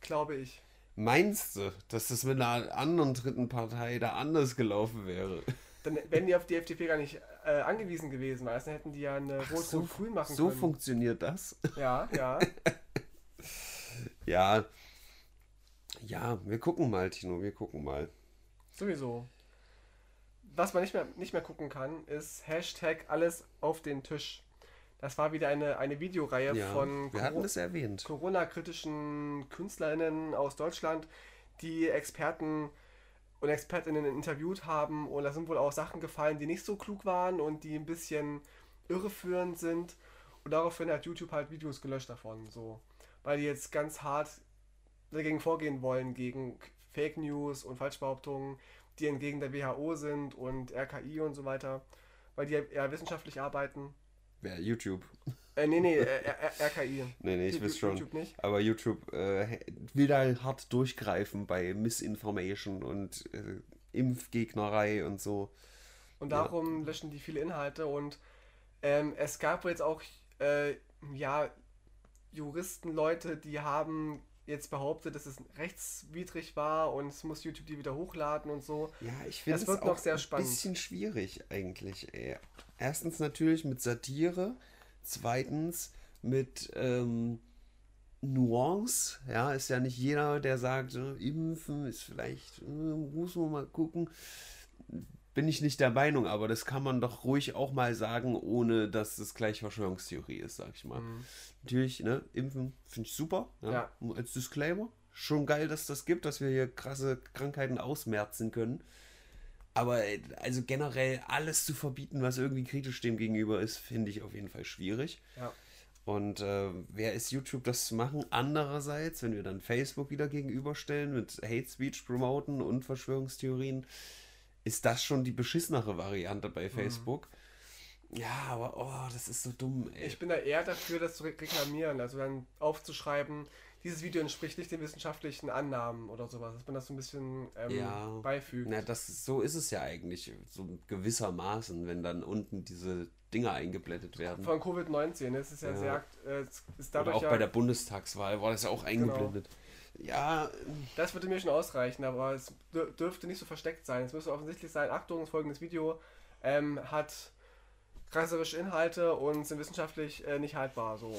Glaube ich. Meinst du, dass das mit einer anderen dritten Partei da anders gelaufen wäre? Dann wären die auf die FDP gar nicht äh, angewiesen gewesen, weil dann hätten die ja eine Rot-Rot-Grün machen so können. funktioniert das? Ja, ja. Ja. Ja, wir gucken mal, Tino, wir gucken mal. Sowieso. Was man nicht mehr, nicht mehr gucken kann, ist Hashtag alles auf den Tisch. Das war wieder eine, eine Videoreihe Ja, von. Corona-kritischen KünstlerInnen aus Deutschland, die Experten und ExpertInnen interviewt haben. Und da sind wohl auch Sachen gefallen, die nicht so klug waren und die ein bisschen irreführend sind. Und daraufhin hat YouTube halt Videos gelöscht davon. So. Weil die jetzt ganz hart dagegen vorgehen wollen, gegen Fake News und Falschbehauptungen, die entgegen der WHO sind und RKI und so weiter. Weil die eher wissenschaftlich arbeiten. Wer, YouTube? Äh, nee, nee, äh, RKI. Nee, nee, ich weiß schon. YouTube nicht. Aber YouTube äh, will da hart durchgreifen bei Misinformation und äh, Impfgegnerei und so. Und Ja. darum löschen die viele Inhalte und ähm, es gab jetzt auch äh, ja Juristen, Leute, die haben jetzt behauptet, dass es rechtswidrig war und es muss YouTube die wieder hochladen und so. Ja, ich finde es wird auch noch sehr ein spannend. bisschen schwierig eigentlich. Ey. Erstens natürlich mit Satire, zweitens mit ähm, Nuance. Ja, ist ja nicht jeder, der sagt, äh, impfen ist vielleicht, äh, muss man mal gucken. Bin ich nicht der Meinung, aber das kann man doch ruhig auch mal sagen, ohne dass es gleich Verschwörungstheorie ist, sag ich mal. Natürlich, ne, impfen finde ich super. Ja, Als Disclaimer. Schon geil, dass das gibt, dass wir hier krasse Krankheiten ausmerzen können. Aber äh, also generell alles zu verbieten, was irgendwie kritisch dem gegenüber ist, finde ich auf jeden Fall schwierig. Ja. Und äh, wer ist YouTube, das zu machen? Andererseits, wenn wir dann Facebook wieder gegenüberstellen mit Hate Speech promoten und Verschwörungstheorien, ist das schon die beschissenere Variante bei Facebook. Ja, aber oh, das ist so dumm, ey. Ich bin da eher dafür, das zu re- reklamieren, also dann aufzuschreiben, dieses Video entspricht nicht den wissenschaftlichen Annahmen oder sowas, dass man das so ein bisschen ähm, Ja. beifügt. Na, das, so ist es ja eigentlich, so gewissermaßen, wenn dann unten diese Dinger eingeblendet werden. Von Covid-19, das ist ja, Ja. sehr, äh, ist Oder dadurch auch ja, bei der Bundestagswahl war das ja auch eingeblendet. Ja, Das würde mir schon ausreichen, aber es dür- dürfte nicht so versteckt sein. Es müsste offensichtlich sein, Achtung, folgendes Video ähm, hat reißerische Inhalte und sind wissenschaftlich äh, nicht haltbar. So.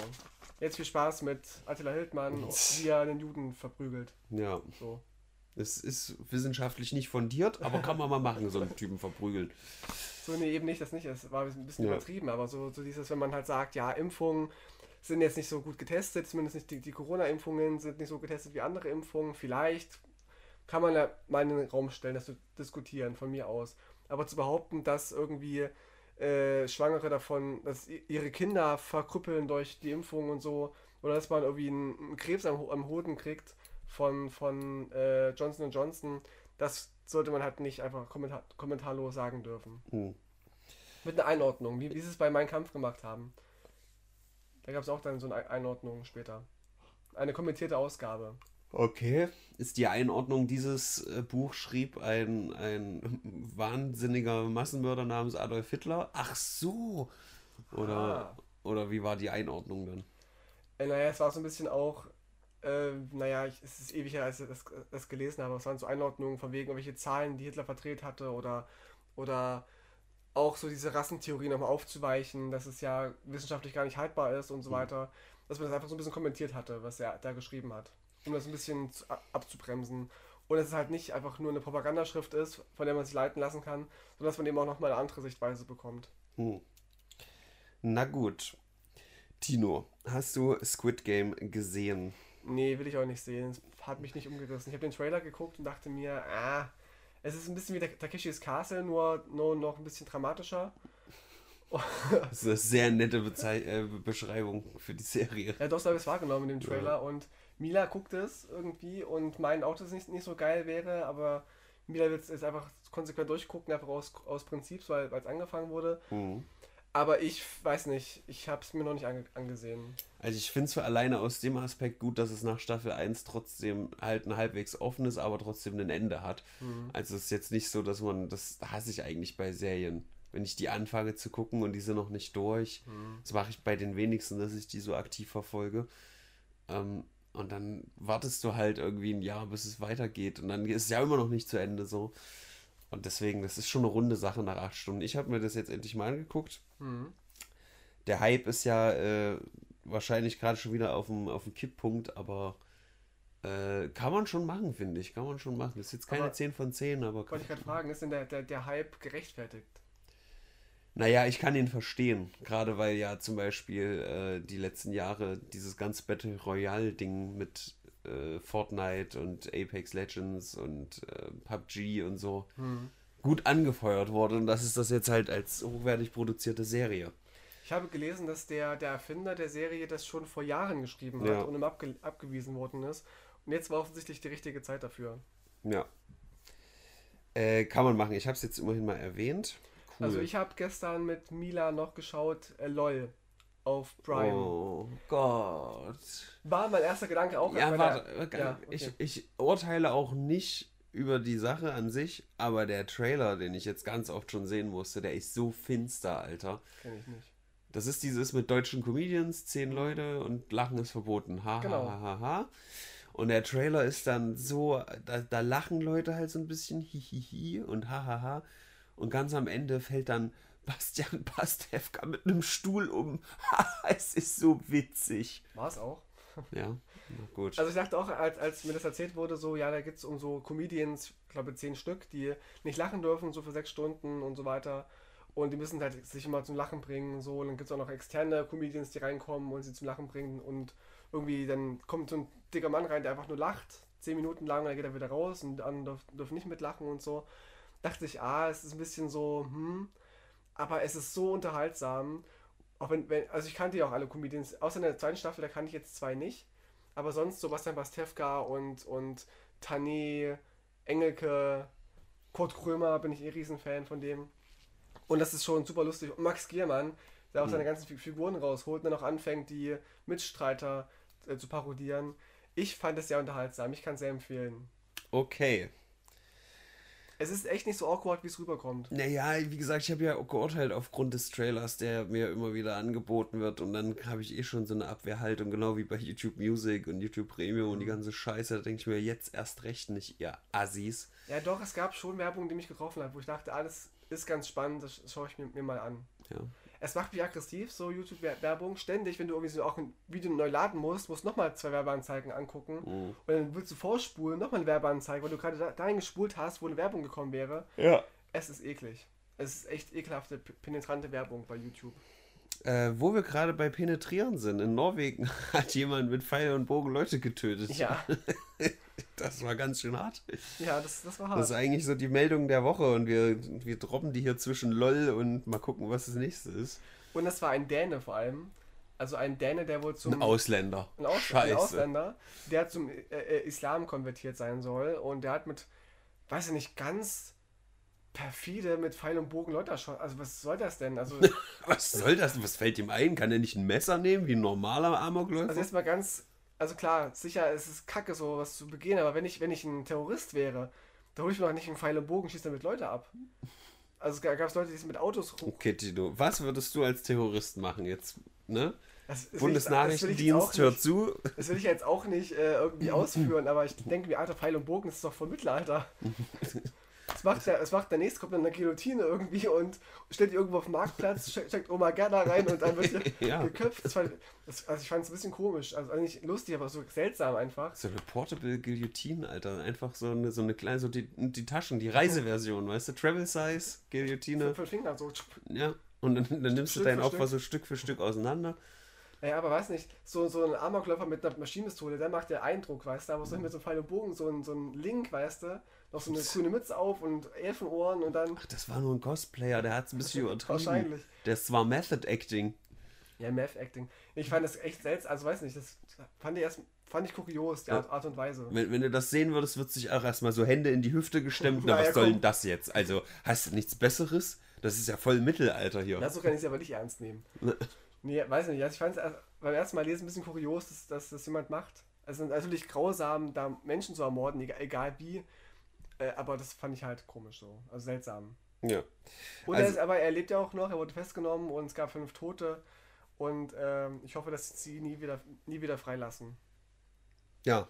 Jetzt viel Spaß mit Attila Hildmann, wie er den Juden verprügelt. ja. So. Es ist wissenschaftlich nicht fundiert, aber kann man mal machen, so einen Typen verprügeln. So, nee, eben nicht, das nicht. Es war ein bisschen Ja. übertrieben, aber so, so dieses, wenn man halt sagt, ja, Impfungen sind jetzt nicht so gut getestet, zumindest nicht die, die Corona-Impfungen sind nicht so getestet wie andere Impfungen. Vielleicht kann man ja mal in den Raum stellen, das zu diskutieren, von mir aus. Aber zu behaupten, dass irgendwie äh, Schwangere davon, dass ihre Kinder verkrüppeln durch die Impfung und so, oder dass man irgendwie einen, Krebs am, am Hoden kriegt von, von äh, Johnson Johnson, das sollte man halt nicht einfach kommentar kommentarlos sagen dürfen. Hm. Mit einer Einordnung, wie, wie sie es bei Mein Kampf gemacht haben. Da gab es auch dann so eine Einordnung später. Eine kommentierte Ausgabe. Okay. Ist die Einordnung dieses äh, Buch schrieb ein, ein wahnsinniger Massenmörder namens Adolf Hitler? Ach so. Oder, Ah. oder wie war die Einordnung dann? Äh, naja, es war so ein bisschen auch, äh, naja, ich, es ist ewig her, als ich das, das gelesen habe. Es waren so Einordnungen von wegen irgendwelche Zahlen, die Hitler verdreht hatte oder, oder auch so diese Rassentheorie nochmal aufzuweichen, dass es ja wissenschaftlich gar nicht haltbar ist und so weiter. Dass man das einfach so ein bisschen kommentiert hatte, was er da geschrieben hat. Um das ein bisschen zu, ab- abzubremsen. Und dass es halt nicht einfach nur eine Propagandaschrift ist, von der man sich leiten lassen kann, sondern dass man eben auch nochmal eine andere Sichtweise bekommt. Hm. Na gut. Tino, hast du Squid Game gesehen? Nee, will ich auch nicht sehen. Es hat mich nicht umgerissen. Ich habe den Trailer geguckt und dachte mir, ah, es ist ein bisschen wie Takeshis Castle, nur, nur noch ein bisschen dramatischer. Das ist eine sehr nette Bezei äh, Beschreibung für die Serie. Ja, doch, so habe ich es wahrgenommen in dem Trailer. Und Mila guckt es irgendwie und meint auch, dass es nicht, nicht so geil wäre, aber Mila wird es jetzt einfach konsequent durchgucken, einfach aus, aus Prinzip, weil es angefangen wurde. Hm. Aber ich weiß nicht, ich habe es mir noch nicht ange angesehen. Also ich finde es für alleine aus dem Aspekt gut, dass es nach Staffel 1 trotzdem halt ein halbwegs offenes, aber trotzdem ein Ende hat. Mhm. Also es ist jetzt nicht so, dass man, das hasse ich eigentlich bei Serien. Wenn ich die anfange zu gucken und die sind noch nicht durch, Mhm. das mache ich bei den wenigsten, dass ich die so aktiv verfolge. Ähm, und dann wartest du halt irgendwie ein Jahr, bis es weitergeht. Und dann ist es ja immer noch nicht zu Ende so. Und deswegen, das ist schon eine runde Sache nach acht Stunden. Ich habe mir das jetzt endlich mal angeguckt. Mhm. Der Hype ist ja äh, wahrscheinlich gerade schon wieder auf dem, auf dem Kipppunkt, aber äh, kann man schon machen, finde ich. Kann man schon machen. Das ist jetzt keine Aber- 10 von 10, aber. Wollte ich gerade fragen, ist denn der, der, der Hype gerechtfertigt? Naja, ich kann ihn verstehen. Gerade weil ja zum Beispiel äh, die letzten Jahre dieses ganze Battle Royale-Ding mit äh, Fortnite und Apex Legends und äh, PUBG und so Mhm. gut angefeuert wurde. Und das ist das jetzt halt als hochwertig produzierte Serie. Ich habe gelesen, dass der, der Erfinder der Serie das schon vor Jahren geschrieben hat Ja. und ihm abge abgewiesen worden ist. Und jetzt war offensichtlich die richtige Zeit dafür. Ja. Äh, kann man machen. Ich habe es jetzt immerhin mal erwähnt. Cool. Also ich habe gestern mit Mila noch geschaut, äh, LOL auf Prime. Oh Gott. War mein erster Gedanke auch. Ja, warte. der- ja, ich, okay. ich urteile auch nicht über die Sache an sich, aber der Trailer, den ich jetzt ganz oft schon sehen musste, der ist so finster, Alter. Kenn ich nicht. Das ist dieses mit deutschen Comedians, zehn Leute und Lachen ist verboten. Ha, Genau. ha, ha, ha, ha. Und der Trailer ist dann so, da, da lachen Leute halt so ein bisschen hihihi und ha, ha, ha. Und ganz am Ende fällt dann Bastian Pastewka mit einem Stuhl um. es ist so witzig. War es auch. Ja, gut. Also ich dachte auch, als, als mir das erzählt wurde, so, ja, da geht es um so Comedians, ich glaube zehn Stück, die nicht lachen dürfen, so für sechs Stunden und so weiter. Und die müssen halt sich immer zum Lachen bringen, so. Und dann gibt es auch noch externe Comedians, die reinkommen und sie zum Lachen bringen. Und irgendwie dann kommt so ein dicker Mann rein, der einfach nur lacht, zehn Minuten lang, und dann geht er wieder raus und die anderen dürfen, nicht mitlachen und so. Dachte ich, ah, es ist ein bisschen so, hm, aber es ist so unterhaltsam. Auch wenn, wenn, also ich kannte ja auch alle Comedians, außer in der zweiten Staffel, da kannte ich jetzt zwei nicht. Aber sonst so Bastian Pastewka und, und Tani, Engelke, Kurt Krömer bin ich eh Riesenfan von dem. Und das ist schon super lustig. Und Max Giermann, der auch Mhm. seine ganzen Fi- Figuren rausholt und dann auch anfängt, die Mitstreiter äh, zu parodieren. Ich fand es sehr unterhaltsam. Ich kann es sehr empfehlen. Okay. Es ist echt nicht so awkward, wie es rüberkommt. Naja, wie gesagt, ich habe ja auch geurteilt aufgrund des Trailers, der mir immer wieder angeboten wird. Und dann habe ich eh schon so eine Abwehrhaltung, genau wie bei YouTube Music und YouTube Premium und die ganze Scheiße. Da denke ich mir jetzt erst recht nicht, ihr Assis. Ja, doch, es gab schon Werbung, die mich getroffen hat, wo ich dachte, alles ist ganz spannend, das schaue ich mir, mir mal an. Ja. Es macht mich aggressiv, so YouTube-Werbung. Ständig, wenn du irgendwie so auch ein Video neu laden musst, musst du nochmal zwei Werbeanzeigen angucken. Mhm. Und dann willst du vorspulen, nochmal eine Werbeanzeige, weil du gerade da, dahin gespult hast, wo eine Werbung gekommen wäre. Ja. Es ist eklig. Es ist echt ekelhafte, penetrante Werbung bei YouTube. Äh, wo wir gerade bei Penetrieren sind, in Norwegen hat jemand mit Pfeil und Bogen Leute getötet. Ja, Das war ganz schön hart. ja, das, das war hart. Das ist eigentlich so die Meldung der Woche und wir, wir droppen die hier zwischen LOL und mal gucken, was das nächste ist. Und das war ein Däne vor allem. Also ein Däne, der wohl zum... Ein Ausländer. ein, Aus Scheiße. ein Ausländer, der zum äh, äh, Islam konvertiert sein soll und der hat mit, weiß ich nicht, ganz perfide mit Pfeil und Bogen Leute erschossen. Also was soll das denn? Also, Was soll das? Was fällt ihm ein? Kann er nicht ein Messer nehmen, wie ein normaler Amokläufer? also erstmal ganz, also klar, sicher, es ist kacke so was zu begehen, aber wenn ich, wenn ich ein Terrorist wäre, da hole ich mir doch nicht einen Pfeil und Bogen, schieße damit Leute ab. Also gab es Leute, die sind mit Autos rum. okay, Tito, was würdest du als Terrorist machen jetzt? Ne? Bundesnachrichtendienst hört zu. Das will ich jetzt auch nicht äh, irgendwie ausführen, aber ich denke mir, alter Pfeil und Bogen, das ist doch von Mittelalter. Das macht der, das macht der nächste, kommt dann eine Guillotine irgendwie und stellt die irgendwo auf den Marktplatz, steckt, Oma Gerda rein und dann wird Ja. geköpft. Das war, das, also ich fand es ein bisschen komisch, also nicht lustig, aber so seltsam einfach. So eine Portable Guillotine, Alter. Einfach so eine, so eine kleine, so die, die Taschen, die Reiseversion, weißt du? Travel Size Guillotine. Fünf Finger so. Ja. Und dann, dann nimmst du Stück dein für Opfer Stück. so Stück für Stück auseinander. Naja, aber weiß nicht, so, so ein Amokläufer mit einer Maschinenpistole, der macht ja Eindruck, weißt du, aber so mit so einem Pfeil und Bogen, so ein, so ein Link, weißt du, noch so eine grüne Mütze auf und Elfenohren und dann Ach, das war nur ein Cosplayer, der hat es ein bisschen übertrieben. wahrscheinlich. Das war Method Acting. Ja, Math-Acting. Ich fand das echt seltsam, also weiß nicht, das fand ich erst, fand ich kurios, die Ja. Art, Art und Weise. Wenn, wenn du das sehen würdest, wird sich auch erstmal so Hände in die Hüfte gestemmt. Na, Na ja, was soll komm. denn das jetzt? Also, hast du nichts Besseres? Das ist ja voll Mittelalter hier. Na, so kann ich es aber nicht ernst nehmen. Nee, weiß ich nicht. Also ich fand es beim ersten Mal lesen ein bisschen kurios, dass, dass das jemand macht. Also natürlich grausam, da Menschen zu ermorden, egal wie. Äh, aber das fand ich halt komisch so. Also seltsam. Ja. Und Also- er ist, aber er lebt ja auch noch, er wurde festgenommen und es gab fünf Tote. Und ähm, ich hoffe, dass sie ihn nie wieder, nie wieder freilassen. Ja.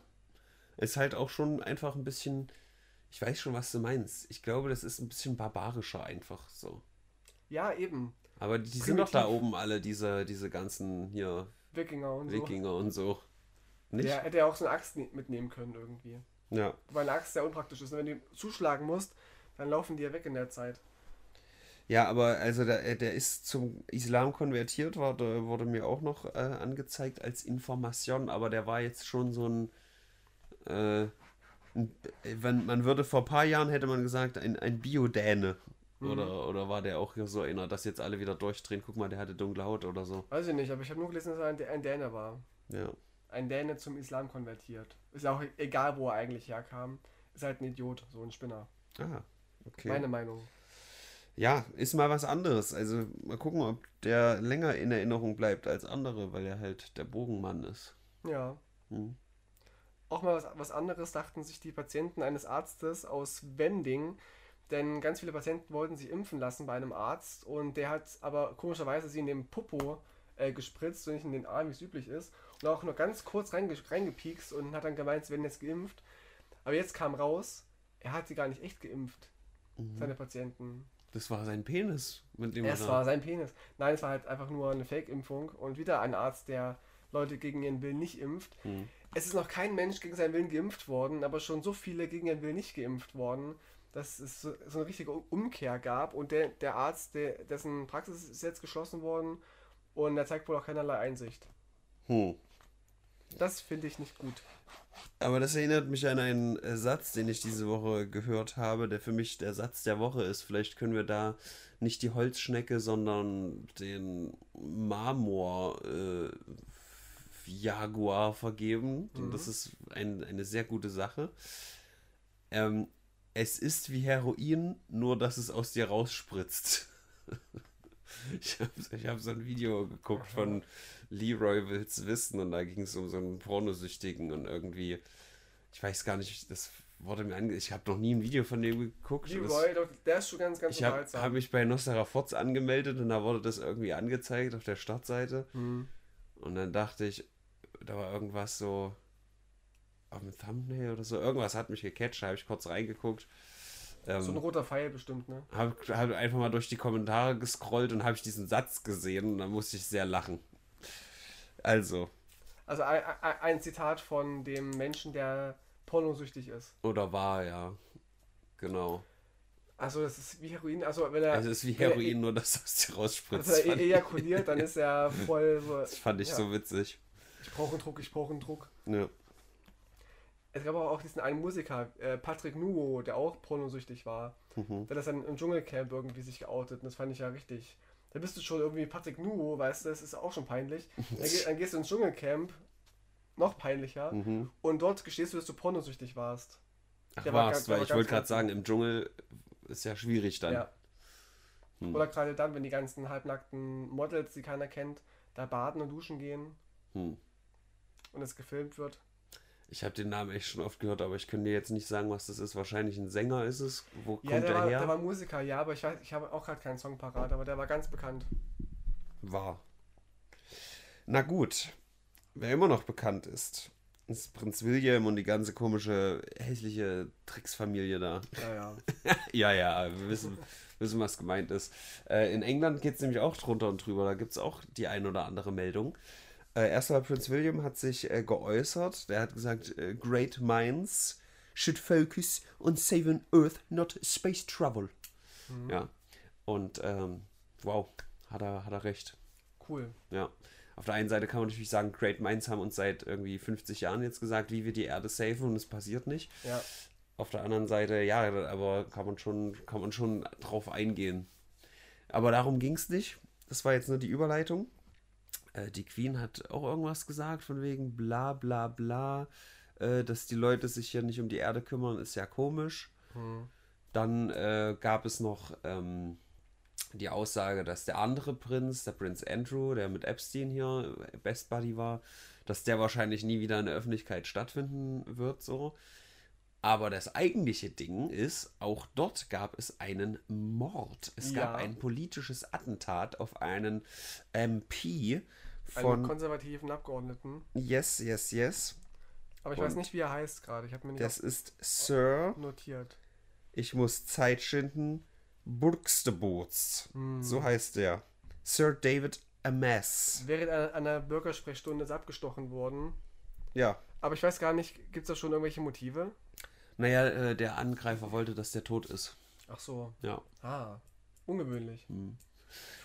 Ist halt auch schon einfach ein bisschen. Ich weiß schon, was du meinst. Ich glaube, das ist ein bisschen barbarischer einfach so. Ja, eben. Aber die, die sind doch da oben alle, diese, diese ganzen hier Wikinger und so. Wikinger und so. Nicht? Der hätte ja auch so eine Axt ne- mitnehmen können irgendwie. Ja. Weil eine Axt sehr unpraktisch ist. Und wenn du zuschlagen musst, dann laufen die ja weg in der Zeit. Ja, aber also der, der ist zum Islam konvertiert, war, wurde mir auch noch äh, angezeigt als Information, aber der war jetzt schon so ein, äh, ein wenn, man würde vor ein paar Jahren hätte man gesagt, ein, ein Biodäne. Oder, oder war der auch hier so einer, dass jetzt alle wieder durchdrehen, guck mal, der hatte dunkle Haut oder so. Weiß ich nicht, aber ich habe nur gelesen, dass er ein, ein Däne war. Ja. Ein Däne zum Islam konvertiert. Ist auch egal, wo er eigentlich herkam. Ist halt ein Idiot, so ein Spinner. Ah, okay. Meine Meinung. Ja, ist mal was anderes. Also mal gucken, ob der länger in Erinnerung bleibt als andere, weil er halt der Bogenmann ist. Ja. Hm. Auch mal was, was anderes dachten sich die Patienten eines Arztes aus Wending, denn ganz viele Patienten wollten sich impfen lassen bei einem Arzt und der hat aber komischerweise sie in den Popo äh, gespritzt und nicht in den Arm, wie es üblich ist. Auch nur ganz kurz reinge reingepiekst und hat dann gemeint, sie werden jetzt geimpft. Aber jetzt kam raus, er hat sie gar nicht echt geimpft, seine Patienten. Das war sein Penis, mit dem Es war sein Penis. Nein, es war halt einfach nur eine Fake-Impfung und wieder ein Arzt, der Leute gegen ihren Willen nicht impft. Hm. Es ist noch kein Mensch gegen seinen Willen geimpft worden, aber schon so viele gegen ihren Willen nicht geimpft worden, dass es so, so eine richtige Umkehr gab und der, der Arzt, der, dessen Praxis ist jetzt geschlossen worden und er zeigt wohl auch keinerlei Einsicht. Hm. Das finde ich nicht gut. Aber das erinnert mich an einen äh, Satz, den ich diese Woche gehört habe, der für mich der Satz der Woche ist. Vielleicht können wir da nicht die Holzschnecke, sondern den Marmor äh, Jaguar vergeben. Und das ist ein, eine sehr gute Sache. Ähm, es ist wie Heroin, nur dass es aus dir rausspritzt. ich habe ich hab so ein Video geguckt von Leroy Wills Wissen und da ging es um so einen Pornosüchtigen und irgendwie, ich weiß gar nicht, das wurde mir ange... Ich habe noch nie ein Video von dem geguckt. das- Leroy, doch, der ist schon ganz, ganz ich habe hab mich bei Nostra Forts angemeldet und da wurde das irgendwie angezeigt auf der Startseite. Hm. Und dann dachte ich, da war irgendwas so auf dem Thumbnail oder so. Irgendwas hat mich gecatcht, da habe ich kurz reingeguckt. Ähm, So ein roter Pfeil bestimmt, ne? habe hab einfach mal durch die Kommentare gescrollt und habe ich diesen Satz gesehen und da musste ich sehr lachen. Also, Also ein, ein, Zitat von dem Menschen, der pornosüchtig ist. oder war, ja. Genau. Also das ist wie Heroin, also wenn er, Also es ist wie wenn er- Heroin, nur dass aus dir rausspritzt. Also er ejakuliert, dann ist er voll so. das fand ich ja. so witzig. Ich brauche einen Druck, ich brauche einen Druck. Ja. Es gab auch diesen einen Musiker, äh, Patrick Nuo, der auch pornosüchtig war. Mhm. Der hat das dann im Dschungelcamp irgendwie sich geoutet und das fand ich ja richtig. Da bist du schon irgendwie Patrick Nuo, weißt du, das ist auch schon peinlich. Dann, dann gehst du ins Dschungelcamp, noch peinlicher, Mhm. und dort gestehst du, dass du pornosüchtig warst. Ach Der war was, ganz- der weil war ich wollte gerade sagen, im Dschungel ist ja schwierig dann. Ja. Hm. Oder gerade dann, wenn die ganzen halbnackten Models, die keiner kennt, da baden und duschen gehen Hm. und es gefilmt wird. Ich habe den Namen echt schon oft gehört, aber ich könnte dir jetzt nicht sagen, was das ist. Wahrscheinlich ein Sänger ist es. Wo Ja, kommt der, der, war, her? der war Musiker, ja, aber ich weiß, ich habe auch gerade keinen Song parat, aber der war ganz bekannt. War. Na gut. Wer immer noch bekannt ist, ist Prinz William und die ganze komische, hässliche Tricksfamilie da. Ja, ja. ja, ja, wir wissen, wissen was gemeint ist. Äh, in England geht es nämlich auch drunter und drüber. Da gibt es auch die ein oder andere Meldung. Äh, erstmal Prinz William hat sich äh, geäußert. Der hat gesagt, äh, Great minds should focus on saving Earth, not space travel. Ja. Und ähm, wow, hat er, hat er recht. Cool. Ja. Auf der einen Seite kann man natürlich sagen, Great Minds haben uns seit irgendwie 50 Jahren jetzt gesagt, wie wir die Erde safen und es passiert nicht. Ja. Auf der anderen Seite, ja, aber kann man schon, kann man schon drauf eingehen. Aber darum ging es nicht. Das war jetzt nur die Überleitung. Äh, die Queen hat auch irgendwas gesagt, von wegen bla bla bla, äh, dass die Leute sich hier nicht um die Erde kümmern, ist ja komisch. Hm. Dann äh, gab es noch ähm, die Aussage, dass der andere Prinz, der Prinz Andrew, der mit Epstein hier Best Buddy war, dass der wahrscheinlich nie wieder in der Öffentlichkeit stattfinden wird, so. Aber das eigentliche Ding ist, auch dort gab es einen Mord. Es Ja. gab ein politisches Attentat auf einen MP Einen von konservativen Abgeordneten. Yes, Yes, Yes. Aber ich Und- weiß nicht, wie er heißt gerade. Ich habe mir nicht Das ist Sir, notiert. ich muss Zeit schinden, Burgsteboots. Hm. So heißt der. Sir David Amass. Während einer, einer Bürgersprechstunde ist abgestochen worden. Ja. Aber ich weiß gar nicht, gibt es da schon irgendwelche Motive? Naja, äh, der Angreifer wollte, dass der tot ist. Ach so. Ja. Ah, ungewöhnlich. Hm.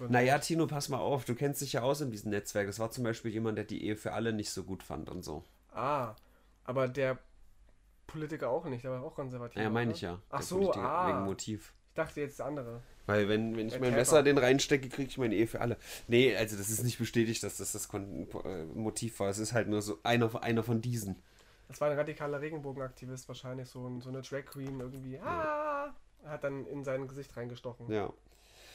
Naja, Tino, pass mal auf, du kennst dich ja aus in diesem Netzwerk. Das war zum Beispiel jemand, der die Ehe für alle nicht so gut fand und so. Ah, aber der Politiker auch nicht, der war auch konservativ. Naja, meine ich ja. Ach Der so, Politiker, ah. Wegen Motiv. Ich dachte jetzt der andere. Weil wenn, wenn ich mein. Messer den reinstecke, kriege ich meine Ehe für alle. Nee, also das ist nicht bestätigt, dass das das Kon äh, Motiv war. Es ist halt nur so einer, einer von diesen. Das war ein radikaler Regenbogenaktivist wahrscheinlich, so, ein, so eine Drag Queen irgendwie. Ah, hat dann in sein Gesicht reingestochen. Ja.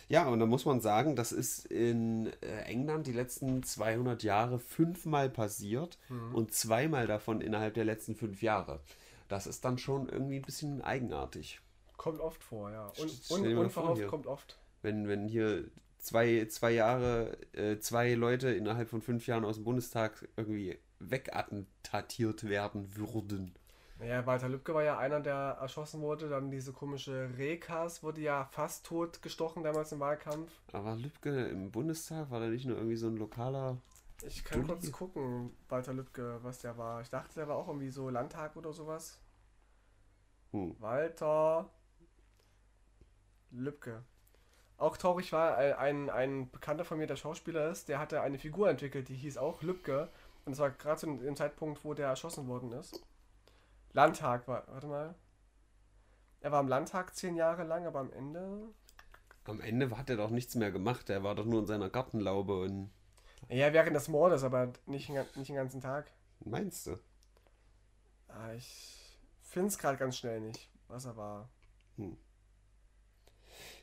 Ja, und da muss man sagen, das ist in äh, England die letzten 200 Jahre fünfmal passiert Mhm. und zweimal davon innerhalb der letzten fünf Jahre. Das ist dann schon irgendwie ein bisschen eigenartig. Kommt oft vor, ja. Und, und unverhofft kommt oft. Wenn, wenn hier zwei, zwei Jahre, äh, zwei Leute innerhalb von fünf Jahren aus dem Bundestag irgendwie wegattentatiert werden würden. Naja, Walter Lübcke war ja einer, der erschossen wurde. Dann diese komische Rekas wurde ja fast tot gestochen damals im Wahlkampf. Aber Lübcke im Bundestag war da nicht nur irgendwie so ein lokaler. Ich kann Dulli. kurz gucken, Walter Lübcke, was der war. Ich dachte, der war auch irgendwie so Landtag oder sowas. Hm. Walter Lübcke. Auch traurig war äh, ein, ein Bekannter von mir, der Schauspieler ist, der hatte eine Figur entwickelt, die hieß auch Lübcke. Und das war gerade zu dem Zeitpunkt, wo der erschossen worden ist. Landtag war, warte mal. Er war im Landtag zehn Jahre lang, aber am Ende. Am Ende hat er doch nichts mehr gemacht. Er war doch nur in seiner Gartenlaube und. Ja, während des Mordes, aber nicht, nicht den ganzen Tag. Meinst du? Ah, ich finde es gerade ganz schnell nicht, was er war.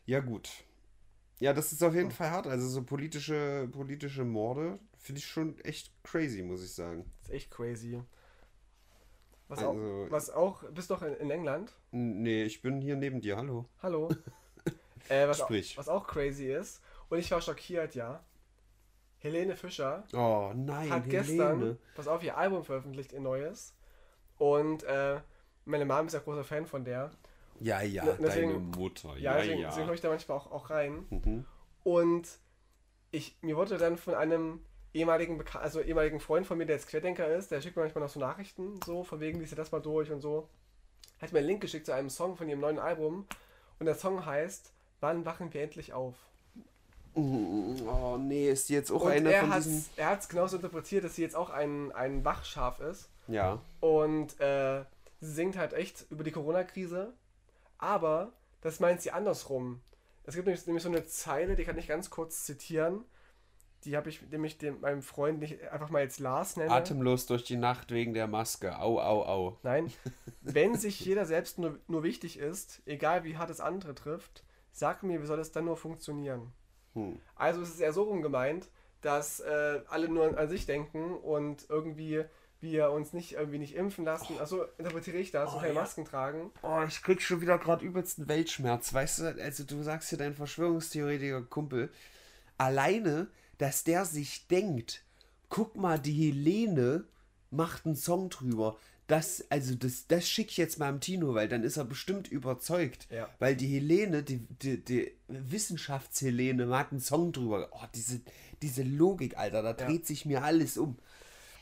Ja, gut. Ja, das ist auf jeden Fall hart. Also so politische, politische Morde finde ich schon echt crazy, muss ich sagen. Das ist echt crazy. Was, Also- auch, was auch, bist doch in, in England? N- Nee, ich bin hier neben dir, hallo. Hallo. äh, was, Sprich. Auch, was auch crazy ist, und ich war schockiert, ja. Helene Fischer Oh nein, hat Helene. gestern, pass auf, ihr Album veröffentlicht, ihr neues. Und äh, meine Mom ist ja großer Fan von der. Ja, ja, Ne- deswegen- deine Mutter. Ja, Ja, deswegen, ja. deswegen höre ich da manchmal auch, auch rein. Mhm. Und ich, mir wurde dann von einem ehemaligen, Beka also ehemaligen Freund von mir, der jetzt Querdenker ist, der schickt mir manchmal noch so Nachrichten, so, von wegen, liest dir das mal durch und so. Hat mir einen Link geschickt zu einem Song von ihrem neuen Album. Und der Song heißt Wann wachen wir endlich auf? Oh nee, ist die jetzt auch und eine er von hat diesen. er hat's genauso interpretiert, dass sie jetzt auch ein, ein Wachschaf ist. Ja. Und äh, sie singt halt echt über die Corona-Krise. Aber das meint sie andersrum. Es gibt nämlich, nämlich so eine Zeile, die kann ich ganz kurz zitieren. Die habe ich nämlich dem, meinem Freund nicht einfach mal jetzt Lars nenne. Atemlos durch die Nacht wegen der Maske. Au, au, au. Nein. Wenn sich jeder selbst nur, nur wichtig ist, egal wie hart es andere trifft, sag mir, wie soll es dann nur funktionieren? Hm. Also es ist eher so rum gemeint, dass äh, alle nur an sich denken und irgendwie wir uns nicht irgendwie nicht impfen lassen. Also interpretiere ich das und keine ja. Masken tragen. Oh, ich krieg schon wieder gerade übelsten Weltschmerz. Weißt du, also du sagst hier dein Verschwörungstheoretiker-Kumpel, alleine, dass der sich denkt, guck mal, die Helene macht einen Song drüber. Das, also das, das schicke ich jetzt mal am Tino, weil dann ist er bestimmt überzeugt. Ja. Weil die Helene, die, die, die Wissenschaftshelene, macht einen Song drüber. Oh, diese, diese Logik, Alter, da dreht sich mir alles um.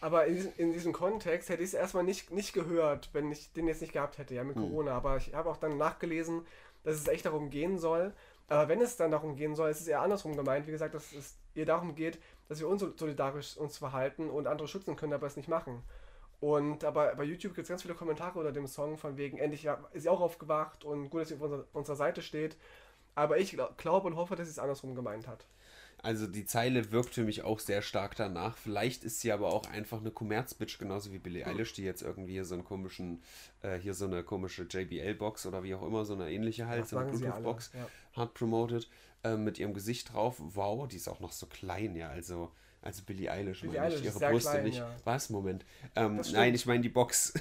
Aber in diesem, in diesem Kontext hätte ich es erstmal nicht, nicht gehört, wenn ich den jetzt nicht gehabt hätte, ja, mit Corona. Aber ich habe auch dann nachgelesen, dass es echt darum gehen soll. Aber wenn es dann darum gehen soll, ist es eher andersrum gemeint. Wie gesagt, dass es ihr darum geht, dass wir unsolidarisch uns verhalten und andere schützen können, aber es nicht machen. Und aber bei YouTube gibt es ganz viele Kommentare unter dem Song von wegen, endlich ist sie auch aufgewacht und gut, dass sie auf unserer, unserer Seite steht. Aber ich glaub- glaube und hoffe, dass sie es andersrum gemeint hat. Also die Zeile wirkt für mich auch sehr stark danach. Vielleicht ist sie aber auch einfach eine Kommerzbitch, genauso wie Billie Eilish, die jetzt irgendwie so einen komischen, äh, hier so eine komische JBL-Box oder wie auch immer, so eine ähnliche halt, Das so eine Bluetooth-Box, ja. hart promoted, äh, mit ihrem Gesicht drauf. Wow, die ist auch noch so klein, ja, also, also Billie Eilish, Billie meine ich, Eilish ist ihre Brüste klein, nicht. ja. Was? Moment. Ähm, nein, ich meine die Box.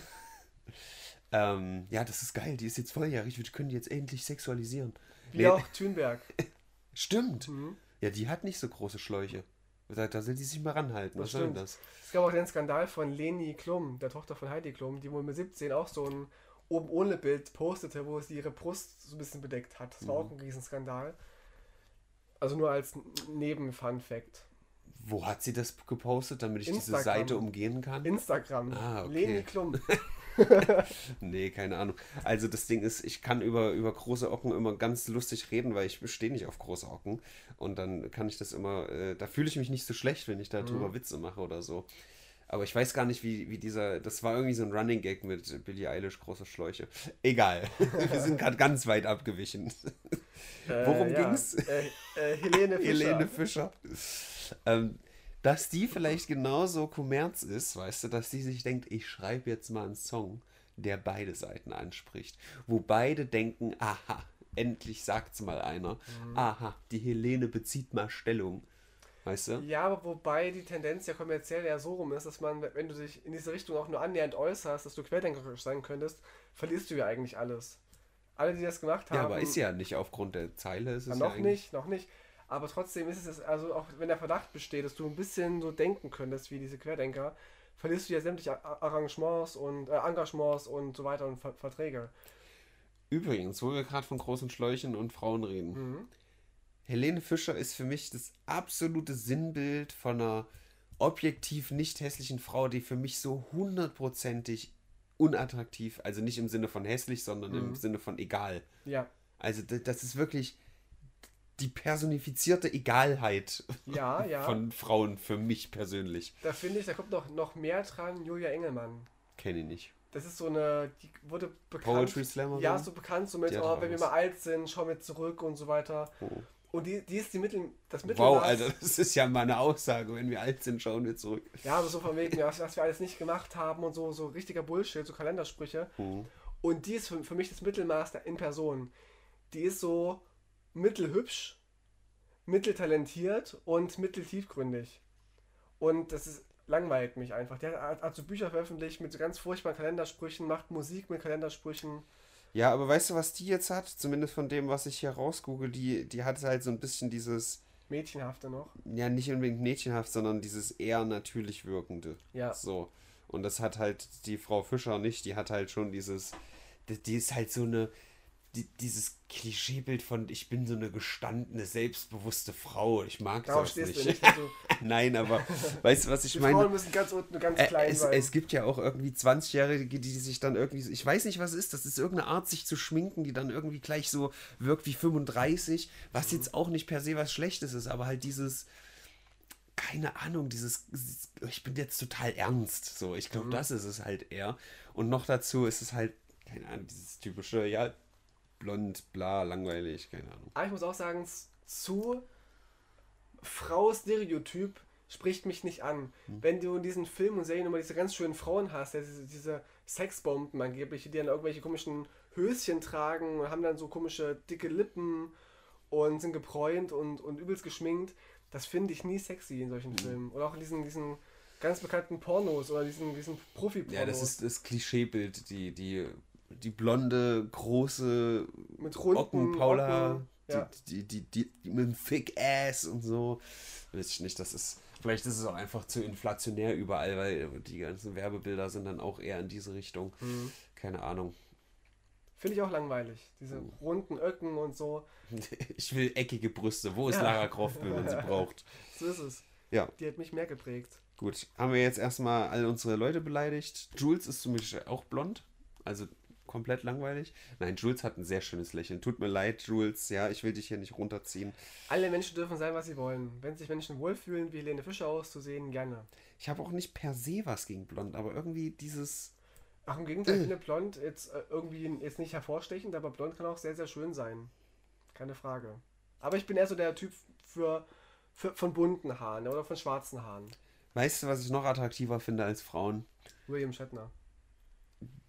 ähm, ja, das ist geil, die ist jetzt volljährig, wir können die jetzt endlich sexualisieren. Wie Nee, auch Thünberg. Stimmt. Mhm. Ja, die hat nicht so große Schläuche. Da, da soll die sich mal ranhalten. Das Was soll denn das? Es gab auch den Skandal von Leni Klum, der Tochter von Heidi Klum, die wohl mit 17 auch so ein oben ohne Bild postete, wo sie ihre Brust so ein bisschen bedeckt hat. Das war Mhm. auch ein Riesenskandal. Also nur als Neben-Fun-Fact. Wo hat sie das gepostet, damit ich diese Instagram. Seite umgehen kann? Instagram. Ah, okay. Leni Klum. Nee, keine Ahnung. Also das Ding ist, ich kann über, über große Ocken immer ganz lustig reden, weil ich stehe nicht auf große Ocken. Und dann kann ich das immer, äh, da fühle ich mich nicht so schlecht, wenn ich darüber Mhm. Witze mache oder so. Aber ich weiß gar nicht, wie, wie dieser, das war irgendwie so ein Running Gag mit Billie Eilish, große Schläuche. Egal, wir sind gerade ganz weit abgewichen. Worum Äh, ja. ging's? Äh, äh, Helene Fischer. Helene Fischer. Ähm, dass die vielleicht genauso Kommerz ist, weißt du, dass die sich denkt, ich schreibe jetzt mal einen Song, der beide Seiten anspricht. Wo beide denken, aha, endlich sagt's mal einer. Mhm. Aha, die Helene bezieht mal Stellung. Weißt du? Ja, aber wobei die Tendenz ja kommerziell ja so rum ist, dass man, wenn du dich in diese Richtung auch nur annähernd äußerst, dass du querdenkerisch sein könntest, verlierst du ja eigentlich alles. Alle, die das gemacht haben. Ja, aber ist ja nicht aufgrund der Zeile. Ist es Ja, ja noch eigentlich- nicht, noch nicht. Aber trotzdem ist es, also auch wenn der Verdacht besteht, dass du ein bisschen so denken könntest wie diese Querdenker, verlierst du ja sämtliche Arrangements und äh, Engagements und so weiter und Ver Verträge. Übrigens, wo wir gerade von großen Schläuchen und Frauen reden. Mhm. Helene Fischer ist für mich das absolute Sinnbild von einer objektiv nicht hässlichen Frau, die für mich so hundertprozentig unattraktiv, also nicht im Sinne von hässlich, sondern im Mhm. Sinne von egal. Ja, Also das ist wirklich die personifizierte Egalheit ja, ja. von Frauen für mich persönlich. Da finde ich, da kommt noch, noch mehr dran, Julia Engelmann. Kenne ich nicht. Das ist so eine, die wurde bekannt. Poetry Slammer? Ja, so bekannt, so mit, oh, wenn wir mal alt sind, schauen wir zurück und so weiter. Oh. Und die, die ist die Mittel, das Mittelmaß. Wow, Alter, das ist ja mal eine Aussage. Wenn wir alt sind, schauen wir zurück. Ja, aber so von wegen, was, was wir alles nicht gemacht haben und so, so richtiger Bullshit, so Kalendersprüche. Oh. Und die ist für, für mich das Mittelmaß in Person. Die ist so mittelhübsch, mitteltalentiert und mitteltiefgründig. Und das ist, langweilt mich einfach. Der hat, hat so Bücher veröffentlicht mit so ganz furchtbaren Kalendersprüchen, macht Musik mit Kalendersprüchen. Ja, aber weißt du, was die jetzt hat? Zumindest von dem, was ich hier rausgoogle, die, die hat halt so ein bisschen dieses, Mädchenhafte noch. ja, nicht unbedingt mädchenhaft, sondern dieses eher natürlich wirkende. Ja. So. Und das hat halt die Frau Fischer nicht. Die hat halt schon dieses, die, die ist halt so eine, die, dieses Klischeebild von, ich bin so eine gestandene, selbstbewusste Frau. Ich mag Darauf das nicht. du nicht. Also, Nein, aber weißt du, was ich die meine? Frauen müssen ganz unten ganz klein es, sein. es gibt ja auch irgendwie 20-Jährige, die sich dann irgendwie, ich weiß nicht, was ist, das ist irgendeine Art, sich zu schminken, die dann irgendwie gleich so wirkt wie 35, was Mhm. jetzt auch nicht per se was Schlechtes ist, aber halt dieses, keine Ahnung, dieses, ich bin jetzt total ernst, so, ich Mhm. glaube, das ist es halt eher. Und noch dazu ist es halt, keine Ahnung, dieses typische, ja, blond, bla, langweilig, keine Ahnung. Aber ich muss auch sagen, zu Frau-Stereotyp spricht mich nicht an. Hm. Wenn du in diesen Filmen und Serien immer diese ganz schönen Frauen hast, diese, diese Sexbomben angeblich, die dann irgendwelche komischen Höschen tragen und haben dann so komische dicke Lippen und sind gebräunt und, und übelst geschminkt, das finde ich nie sexy in Hm. solchen Filmen. Oder auch in diesen, diesen ganz bekannten Pornos oder diesen, diesen Profi-Pornos. Ja, das ist das Klischeebild, die, die, die blonde, große mit runden Ocken, Paula, Ocken. Ja. die, die, die, die, mit dem Thick Ass und so. Weiß ich nicht, das ist. Vielleicht ist es auch einfach zu inflationär überall, weil die ganzen Werbebilder sind dann auch eher in diese Richtung. Mhm. Keine Ahnung. Finde ich auch langweilig. Diese Hm. runden Öcken und so. Ich will eckige Brüste. Wo ist Ja. Lara Croft, wenn man sie braucht? So ist es. Ja, Die hat mich mehr geprägt. gut. Haben wir jetzt erstmal all unsere Leute beleidigt. Jules ist zumindest auch blond. Also komplett langweilig. Nein, Jules hat ein sehr schönes Lächeln. Tut mir leid, Jules. Ja, ich will dich hier nicht runterziehen. Alle Menschen dürfen sein, was sie wollen. Wenn sich Menschen wohlfühlen, wie Helene Fischer auszusehen, gerne. Ich habe auch nicht per se was gegen blond, aber irgendwie dieses. Ach, im Gegenteil, ich finde blond jetzt äh, irgendwie jetzt nicht hervorstechend, aber blond kann auch sehr, sehr schön sein. Keine Frage. Aber ich bin eher so der Typ für für, von bunten Haaren oder von schwarzen Haaren. Weißt du, was ich noch attraktiver finde als Frauen? William Shatner.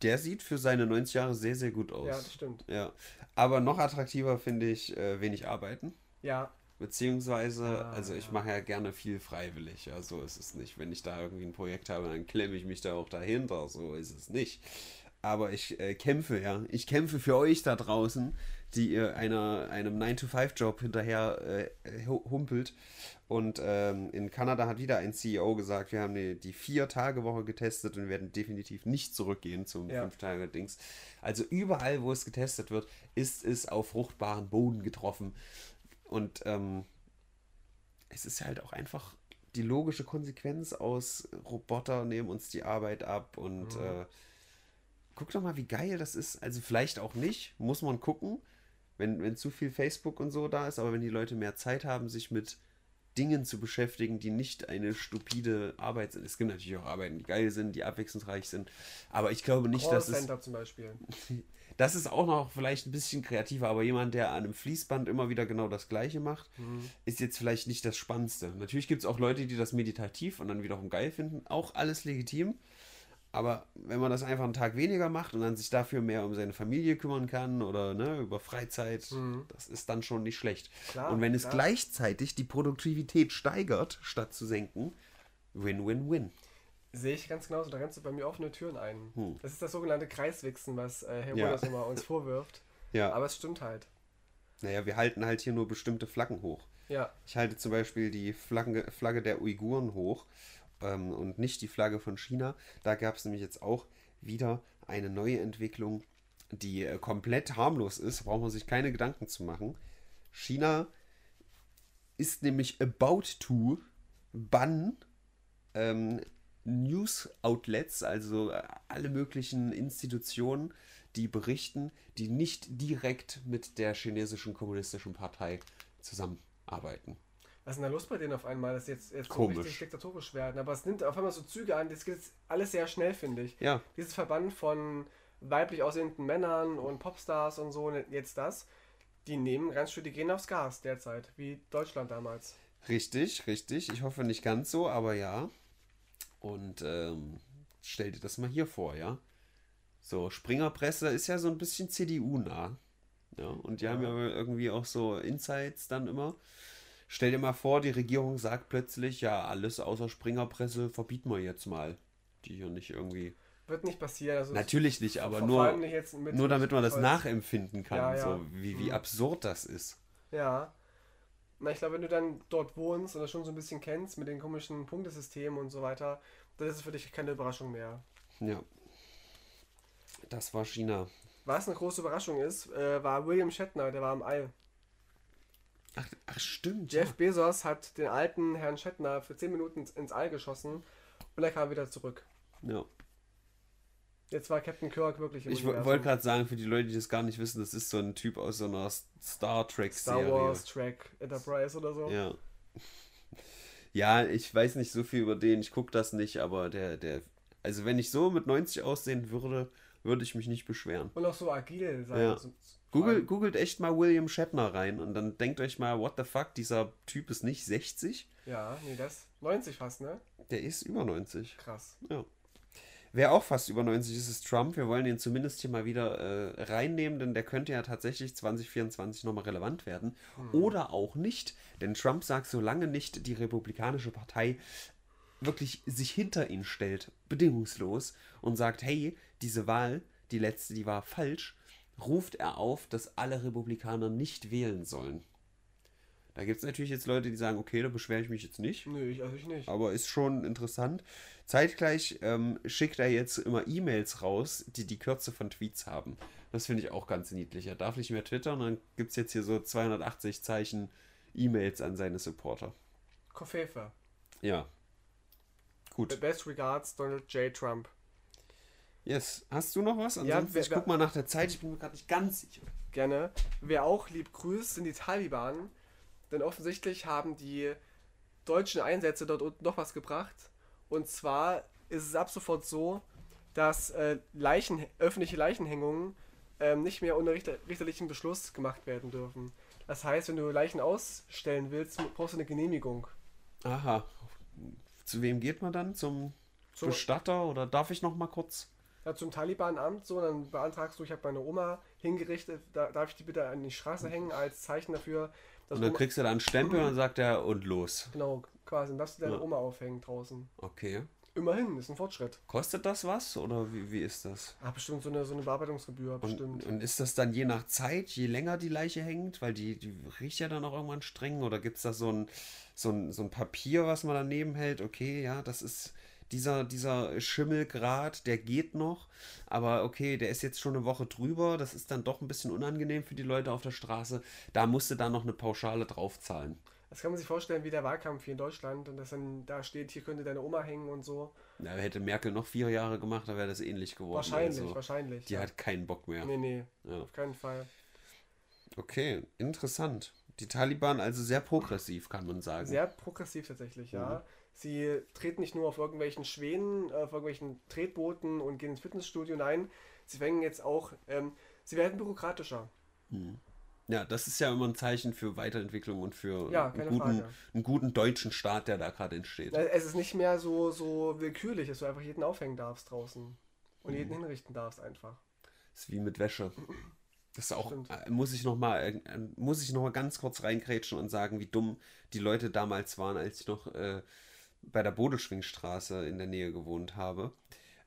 Der sieht für seine 90 Jahre sehr, sehr gut aus. Ja, das stimmt. Ja. Aber noch attraktiver finde ich äh, wenig arbeiten. Ja, Beziehungsweise, Ah, also ich ja. mache ja gerne viel freiwillig. Ja, so ist es nicht. Wenn ich da irgendwie ein Projekt habe, dann klemme ich mich da auch dahinter. So ist es nicht. Aber ich äh, kämpfe, ja. Ich kämpfe für euch da draußen, die ihr einer, einem 9-to-5-Job hinterher äh, hu- humpelt. Und ähm, in Kanada hat wieder ein CEO gesagt, wir haben die, die Vier-Tage-Woche getestet und werden definitiv nicht zurückgehen zum Ja. Fünf-Tage-Dings. Also überall, wo es getestet wird, ist es auf fruchtbaren Boden getroffen. Und ähm, es ist halt auch einfach die logische Konsequenz aus Roboter nehmen uns die Arbeit ab und Mhm. äh, guck doch mal, wie geil das ist. Also vielleicht auch nicht, muss man gucken, wenn, wenn zu viel Facebook und so da ist, aber wenn die Leute mehr Zeit haben, sich mit Dingen zu beschäftigen, die nicht eine stupide Arbeit sind. Es gibt natürlich auch Arbeiten, die geil sind, die abwechslungsreich sind, aber ich glaube nicht, dass es zum Beispiel. das ist auch noch vielleicht ein bisschen kreativer, aber jemand, der an einem Fließband immer wieder genau das Gleiche macht, ist jetzt vielleicht nicht das Spannendste. Natürlich gibt es auch Leute, die das meditativ und dann wiederum geil finden. Auch alles legitim. Aber wenn man das einfach einen Tag weniger macht und dann sich dafür mehr um seine Familie kümmern kann oder ne, über Freizeit, das ist dann schon nicht schlecht. Klar, und wenn es klar. gleichzeitig die Produktivität steigert, statt zu senken, Win-Win-Win. Sehe ich ganz genauso, da rennst du bei mir offene Türen ein. Hm. Das ist das sogenannte Kreiswichsen, was äh, Herr Ja. Immer uns vorwirft. Ja, Aber es stimmt halt. naja, wir halten halt hier nur bestimmte Flaggen hoch. Ja, Ich halte zum Beispiel die Flagge, Flagge der Uiguren hoch ähm, und nicht die Flagge von China. Da gab es nämlich jetzt auch wieder eine neue Entwicklung, die äh, komplett harmlos ist. Braucht man sich keine Gedanken zu machen. China ist nämlich about to bannen ähm, News-Outlets, also äh, alle möglichen Institutionen, die berichten, die nicht direkt mit der chinesischen kommunistischen Partei zusammenarbeiten. Was ist denn da los bei denen auf einmal, dass jetzt, jetzt so Komisch. richtig diktatorisch werden? Aber es nimmt auf einmal so Züge an, das geht jetzt alles sehr schnell, finde ich. Ja, Dieses Verband von weiblich aussehenden Männern und Popstars und so, jetzt das, die nehmen ganz schön, die gehen aufs Gas derzeit, wie Deutschland damals. richtig, richtig. Ich hoffe nicht ganz so, aber ja. Und ähm, stell dir das mal hier vor, ja. So, Springerpresse ist ja so ein bisschen CDU-nah. Ja, und die haben ja irgendwie auch so Insights dann immer. Stell dir mal vor, die Regierung sagt plötzlich, ja, alles außer Springerpresse verbieten wir jetzt mal. Die hier nicht irgendwie. Wird nicht passieren. Also Natürlich nicht, aber nur, nicht nur damit man das nachempfinden kann, Ja, ja. so wie, wie Mhm. absurd das ist. Ja. Na, ich glaube, wenn du dann dort wohnst und das schon so ein bisschen kennst mit den komischen Punktesystemen und so weiter, dann ist es für dich keine Überraschung mehr. Ja. Das war China. Was eine große Überraschung ist, äh, war William Shatner, der war im All. Ach, ach stimmt. Jeff Bezos hat den alten Herrn Shatner für 10 Minuten ins- All geschossen und er kam wieder zurück. Ja. ja. Jetzt war Captain Kirk wirklich im Ich wollte gerade sagen, für die Leute, die das gar nicht wissen, das ist so ein Typ aus so einer Star Star Trek-Serie. Wars, Track, Enterprise oder so. Ja. Ja, ich weiß nicht so viel über den, ich gucke das nicht, aber der, der, also wenn ich so mit 90 aussehen würde, würde ich mich nicht beschweren. Und auch so agil sein. Ja. So, Google, googelt echt mal William Shatner rein und dann denkt euch mal, what the fuck, dieser Typ ist nicht 60, Ja, nee, das 90 fast, ne? der ist über 90. Krass. Ja. Wer auch fast über 90 ist, ist Trump. Wir wollen ihn zumindest hier mal wieder äh, reinnehmen, denn der könnte ja tatsächlich 2024 nochmal relevant werden. Oder auch nicht, denn Trump sagt, solange nicht die Republikanische Partei wirklich sich hinter ihn stellt, bedingungslos, und sagt, hey, diese Wahl, die letzte, die war falsch, ruft er auf, dass alle Republikaner nicht wählen sollen. Da gibt es natürlich jetzt Leute, die sagen, okay, da beschwere ich mich jetzt nicht. Nö, ich, also ich nicht. Aber ist schon interessant. Zeitgleich ähm, schickt er jetzt immer E-Mails raus, die die Kürze von Tweets haben. Das finde ich auch ganz niedlich. Er darf nicht mehr twittern, dann gibt es jetzt hier so 280 Zeichen E-Mails an seine Supporter. Kofefe. Ja. Gut. Best regards, Donald J. Trump. Yes. Hast du noch was? Ja, Ansonsten, wer- ich guck mal nach der Zeit, ich bin mir gerade nicht ganz sicher. Gerne. Wer auch lieb grüßt, sind die Taliban. Denn offensichtlich haben die deutschen Einsätze dort unten noch was gebracht. Und zwar ist es ab sofort so, dass äh, Leichen, öffentliche Leichenhängungen ähm, nicht mehr unter richter, richterlichem Beschluss gemacht werden dürfen. Das heißt, wenn du Leichen ausstellen willst, brauchst du eine Genehmigung. Aha. Zu wem geht man dann? Zum Zum- Bestatter oder darf ich noch mal kurz? Ja, zum Taliban-Amt so, dann beantragst du, ich habe meine Oma hingerichtet, da, darf ich die bitte an die Straße hängen als Zeichen dafür, dass Und dann Oma, kriegst du da einen Stempel und sagt er und los. genau, quasi, dann darfst du deine Ja. Oma aufhängen draußen. Okay. Immerhin, ist ein Fortschritt. Kostet das was oder wie, wie ist das? Ah, bestimmt so eine, so eine Bearbeitungsgebühr, Und, bestimmt. und ist das dann je nach Zeit, je länger die Leiche hängt? Weil die, die riecht ja dann auch irgendwann streng. Oder gibt es da so ein, so, ein, so ein Papier, was man daneben hält? Okay, ja, das ist dieser, dieser Schimmelgrad, der geht noch. Aber okay, der ist jetzt schon eine Woche drüber. Das ist dann doch ein bisschen unangenehm für die Leute auf der Straße. Da musste dann noch eine Pauschale draufzahlen. Das kann man sich vorstellen wie der Wahlkampf hier in Deutschland und dass dann da steht, hier könnte deine Oma hängen und so. Da hätte Merkel noch vier Jahre gemacht, da wäre das ähnlich geworden. Wahrscheinlich, Also, wahrscheinlich. die ja. hat keinen Bock mehr. Nee, nee, Ja. auf keinen Fall. Okay, interessant. Die Taliban also sehr progressiv, kann man sagen. Sehr progressiv tatsächlich, Mhm. Sie treten nicht nur auf irgendwelchen Schwänen, auf irgendwelchen Tretbooten und gehen ins Fitnessstudio, nein, sie fängen jetzt auch, ähm, sie werden bürokratischer. Ja, das ist ja immer ein Zeichen für Weiterentwicklung und für Ja, einen, guten, Frage. einen guten deutschen Staat, der da gerade entsteht. Äh, Es ist nicht mehr so, so willkürlich, dass du einfach jeden aufhängen darfst draußen und Mhm. jeden hinrichten darfst einfach. Das ist wie mit Wäsche. Das ist auch, Stimmt. äh, muss ich nochmal äh, muss ich noch mal ganz kurz reingrätschen und sagen, wie dumm die Leute damals waren, als ich noch äh, bei der Bodelschwingstraße in der Nähe gewohnt habe.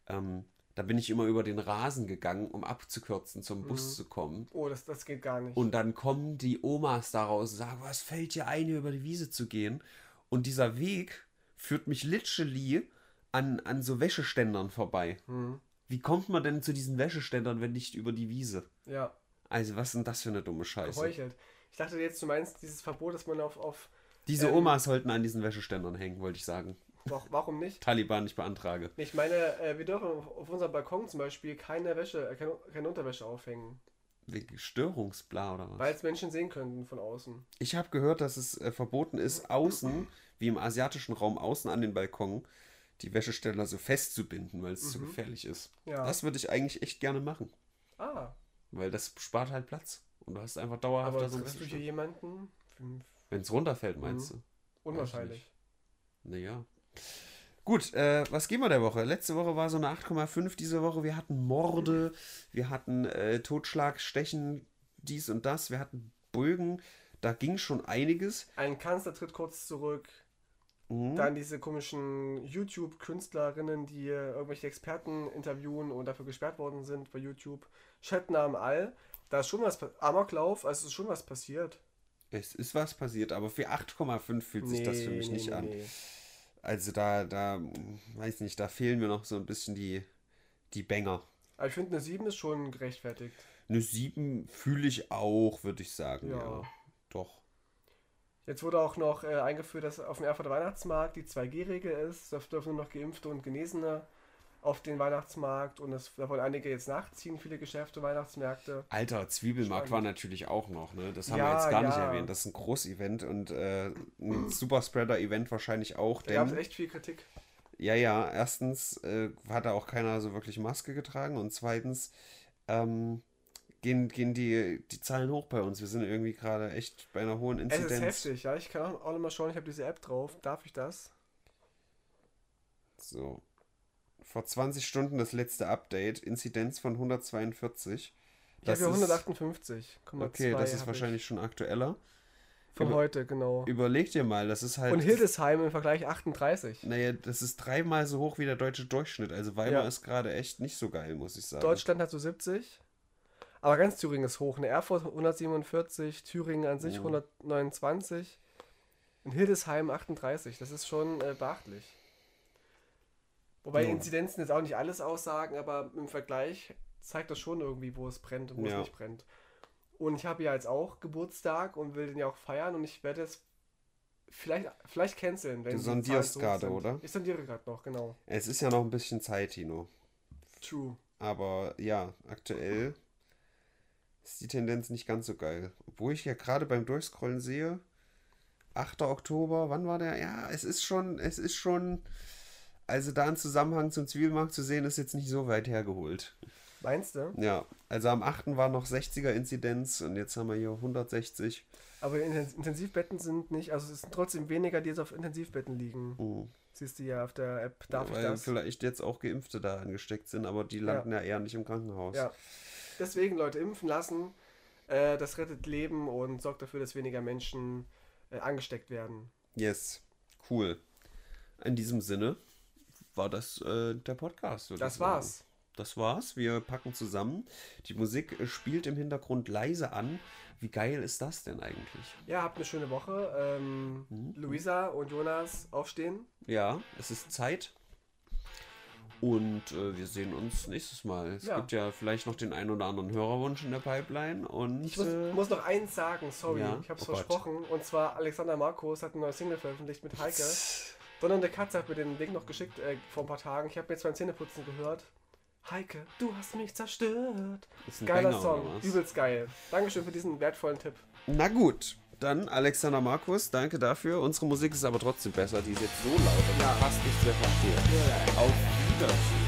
Ähm, da bin ich immer über den Rasen gegangen, um abzukürzen, zum Bus Mhm. zu kommen. Oh, das, das geht gar nicht. Und dann kommen die Omas daraus und sagen, was fällt dir ein, hier über die Wiese zu gehen? Und dieser Weg führt mich literally an, an so Wäscheständern vorbei. Hm. Wie kommt man denn zu diesen Wäscheständern, wenn nicht über die Wiese? Ja, Also, was ist denn das für eine dumme Scheiße? geheuchelt. Ich dachte jetzt, du meinst dieses Verbot, dass man auf, auf Diese Ähm, Omas sollten an diesen Wäscheständern hängen, wollte ich sagen. wa- warum nicht? Taliban, ich beantrage. Ich meine, äh, wir dürfen auf, unserem Balkon zum Beispiel keine Wäsche, äh, keine, keine Unterwäsche aufhängen, Wegen Störungsbla oder was? weil es Menschen sehen könnten von außen. Ich habe gehört, dass es äh, verboten ist, außen, wie im asiatischen Raum, außen an den Balkon, die Wäscheständer so festzubinden, weil es zu Mhm. gefährlich ist. Ja. Das würde ich eigentlich echt gerne machen, ah, weil das spart halt Platz. Und du hast einfach dauerhaft aber da so ein triffst du hier jemanden? Hm, Wenn es runterfällt, meinst Mhm. du? Unwahrscheinlich. Naja. Gut, äh, was gehen wir der Woche? Letzte Woche war so eine 8,5. Diese Woche, wir hatten Morde, wir hatten äh, Totschlag, Stechen, dies und das, wir hatten Bögen. Da ging schon einiges. Ein Kanzler tritt kurz zurück. Mhm. Dann diese komischen YouTube-Künstlerinnen, die irgendwelche Experten interviewen und dafür gesperrt worden sind bei YouTube. Chatnamen all. Da ist schon was, Amoklauf, also ist schon was passiert. Es ist was passiert, aber für 8,5 fühlt sich das für mich nicht an. nee. Also da, da, weiß nicht, da fehlen mir noch so ein bisschen die, die Banger. Aber ich finde, eine 7 ist schon gerechtfertigt. Eine 7 fühle ich auch, würde ich sagen. Ja. Ja. Doch. Jetzt wurde auch noch äh, eingeführt, dass auf dem Erfurter Weihnachtsmarkt die 2G-Regel ist. Da dürfen nur noch Geimpfte und Genesene auf den Weihnachtsmarkt. Und das, da wollen einige jetzt nachziehen, viele Geschäfte, Weihnachtsmärkte. Alter, Zwiebelmarkt Spannend. war natürlich auch noch, ne? Das haben Ja, wir jetzt gar nicht ja. erwähnt. Das ist ein Groß-Event und äh, ein Superspreader-Event wahrscheinlich auch. Da gab es echt viel Kritik. ja, ja, erstens äh, hat da auch keiner so wirklich Maske getragen und zweitens ähm, gehen, gehen die, die Zahlen hoch bei uns. Wir sind irgendwie gerade echt bei einer hohen Es Inzidenz. ist heftig, ja. Ich kann auch, auch noch mal schauen, ich habe diese App drauf. Darf ich das? So. Vor 20 Stunden das letzte Update. Inzidenz von 142. Ich habe ist- 158,2. Okay, das ist wahrscheinlich schon aktueller. Ich. Von über- heute, genau. Überleg dir mal, das ist halt. Und Hildesheim im Vergleich 38. Naja, das ist dreimal so hoch wie der deutsche Durchschnitt. Also Weimar Ja. ist gerade echt nicht so geil, muss ich sagen. Deutschland hat so 70. Aber ganz Thüringen ist hoch. Eine Erfurt 147, Thüringen an sich Ja. 129. In Hildesheim 38. Das ist schon äh, beachtlich. Wobei Ja. Inzidenzen jetzt auch nicht alles aussagen, aber im Vergleich zeigt das schon irgendwie, wo es brennt und wo Ja. es nicht brennt. Und ich habe ja jetzt auch Geburtstag und will den ja auch feiern und ich werde es vielleicht, vielleicht canceln. Wenn Du die sondierst gerade, oder? Ich sondiere gerade noch, genau. Es ist ja noch ein bisschen Zeit, Tino. True. Aber ja, aktuell ist die Tendenz nicht ganz so geil. Obwohl ich ja gerade beim Durchscrollen sehe, 8. Oktober, wann war der? Ja, es ist schon, es ist schon, also da einen Zusammenhang zum Zwiebelmarkt zu sehen, ist jetzt nicht so weit hergeholt. Meinst du? Ja, also am 8. war noch 60er-Inzidenz und jetzt haben wir hier 160. Aber Inten- Intensivbetten sind nicht, also es sind trotzdem weniger, die jetzt auf Intensivbetten liegen. Oh. Siehst du ja auf der App. Darf Weil ich das? vielleicht jetzt auch Geimpfte da angesteckt sind, aber die landen ja, eher nicht im Krankenhaus. Ja. Deswegen, Leute, impfen lassen. Äh, das rettet Leben und sorgt dafür, dass weniger Menschen äh, angesteckt werden. Yes, cool. In diesem Sinne war das äh, der Podcast. Das sagen. war's. Das war's. Wir packen zusammen. Die Musik äh, spielt im Hintergrund leise an. Wie geil ist das denn eigentlich? Ja, habt eine schöne Woche. Ähm, Mhm. Luisa und Jonas aufstehen. Ja, es ist Zeit. Und äh, wir sehen uns nächstes Mal. Es Ja. gibt ja vielleicht noch den einen oder anderen Hörerwunsch in der Pipeline. Und Ich muss, äh, muss noch eins sagen, sorry, Ja? ich hab's Oh Gott. versprochen. Und zwar Alexander Markus hat eine neue Single veröffentlicht mit Heike. Donnernde Katze hat mir den Link noch geschickt äh, vor ein paar Tagen. Ich habe mir jetzt beim Zähneputzen gehört. Heike, du hast mich zerstört. ist ein Geiler Banger, Song, übelst geil. Dankeschön für diesen wertvollen Tipp. Na gut, dann Alexander Markus, danke dafür. Unsere Musik ist aber trotzdem besser. Die ist jetzt so laut, dass ich fast nichts mehr verstehe. Auf Wiedersehen. Wiedersehen.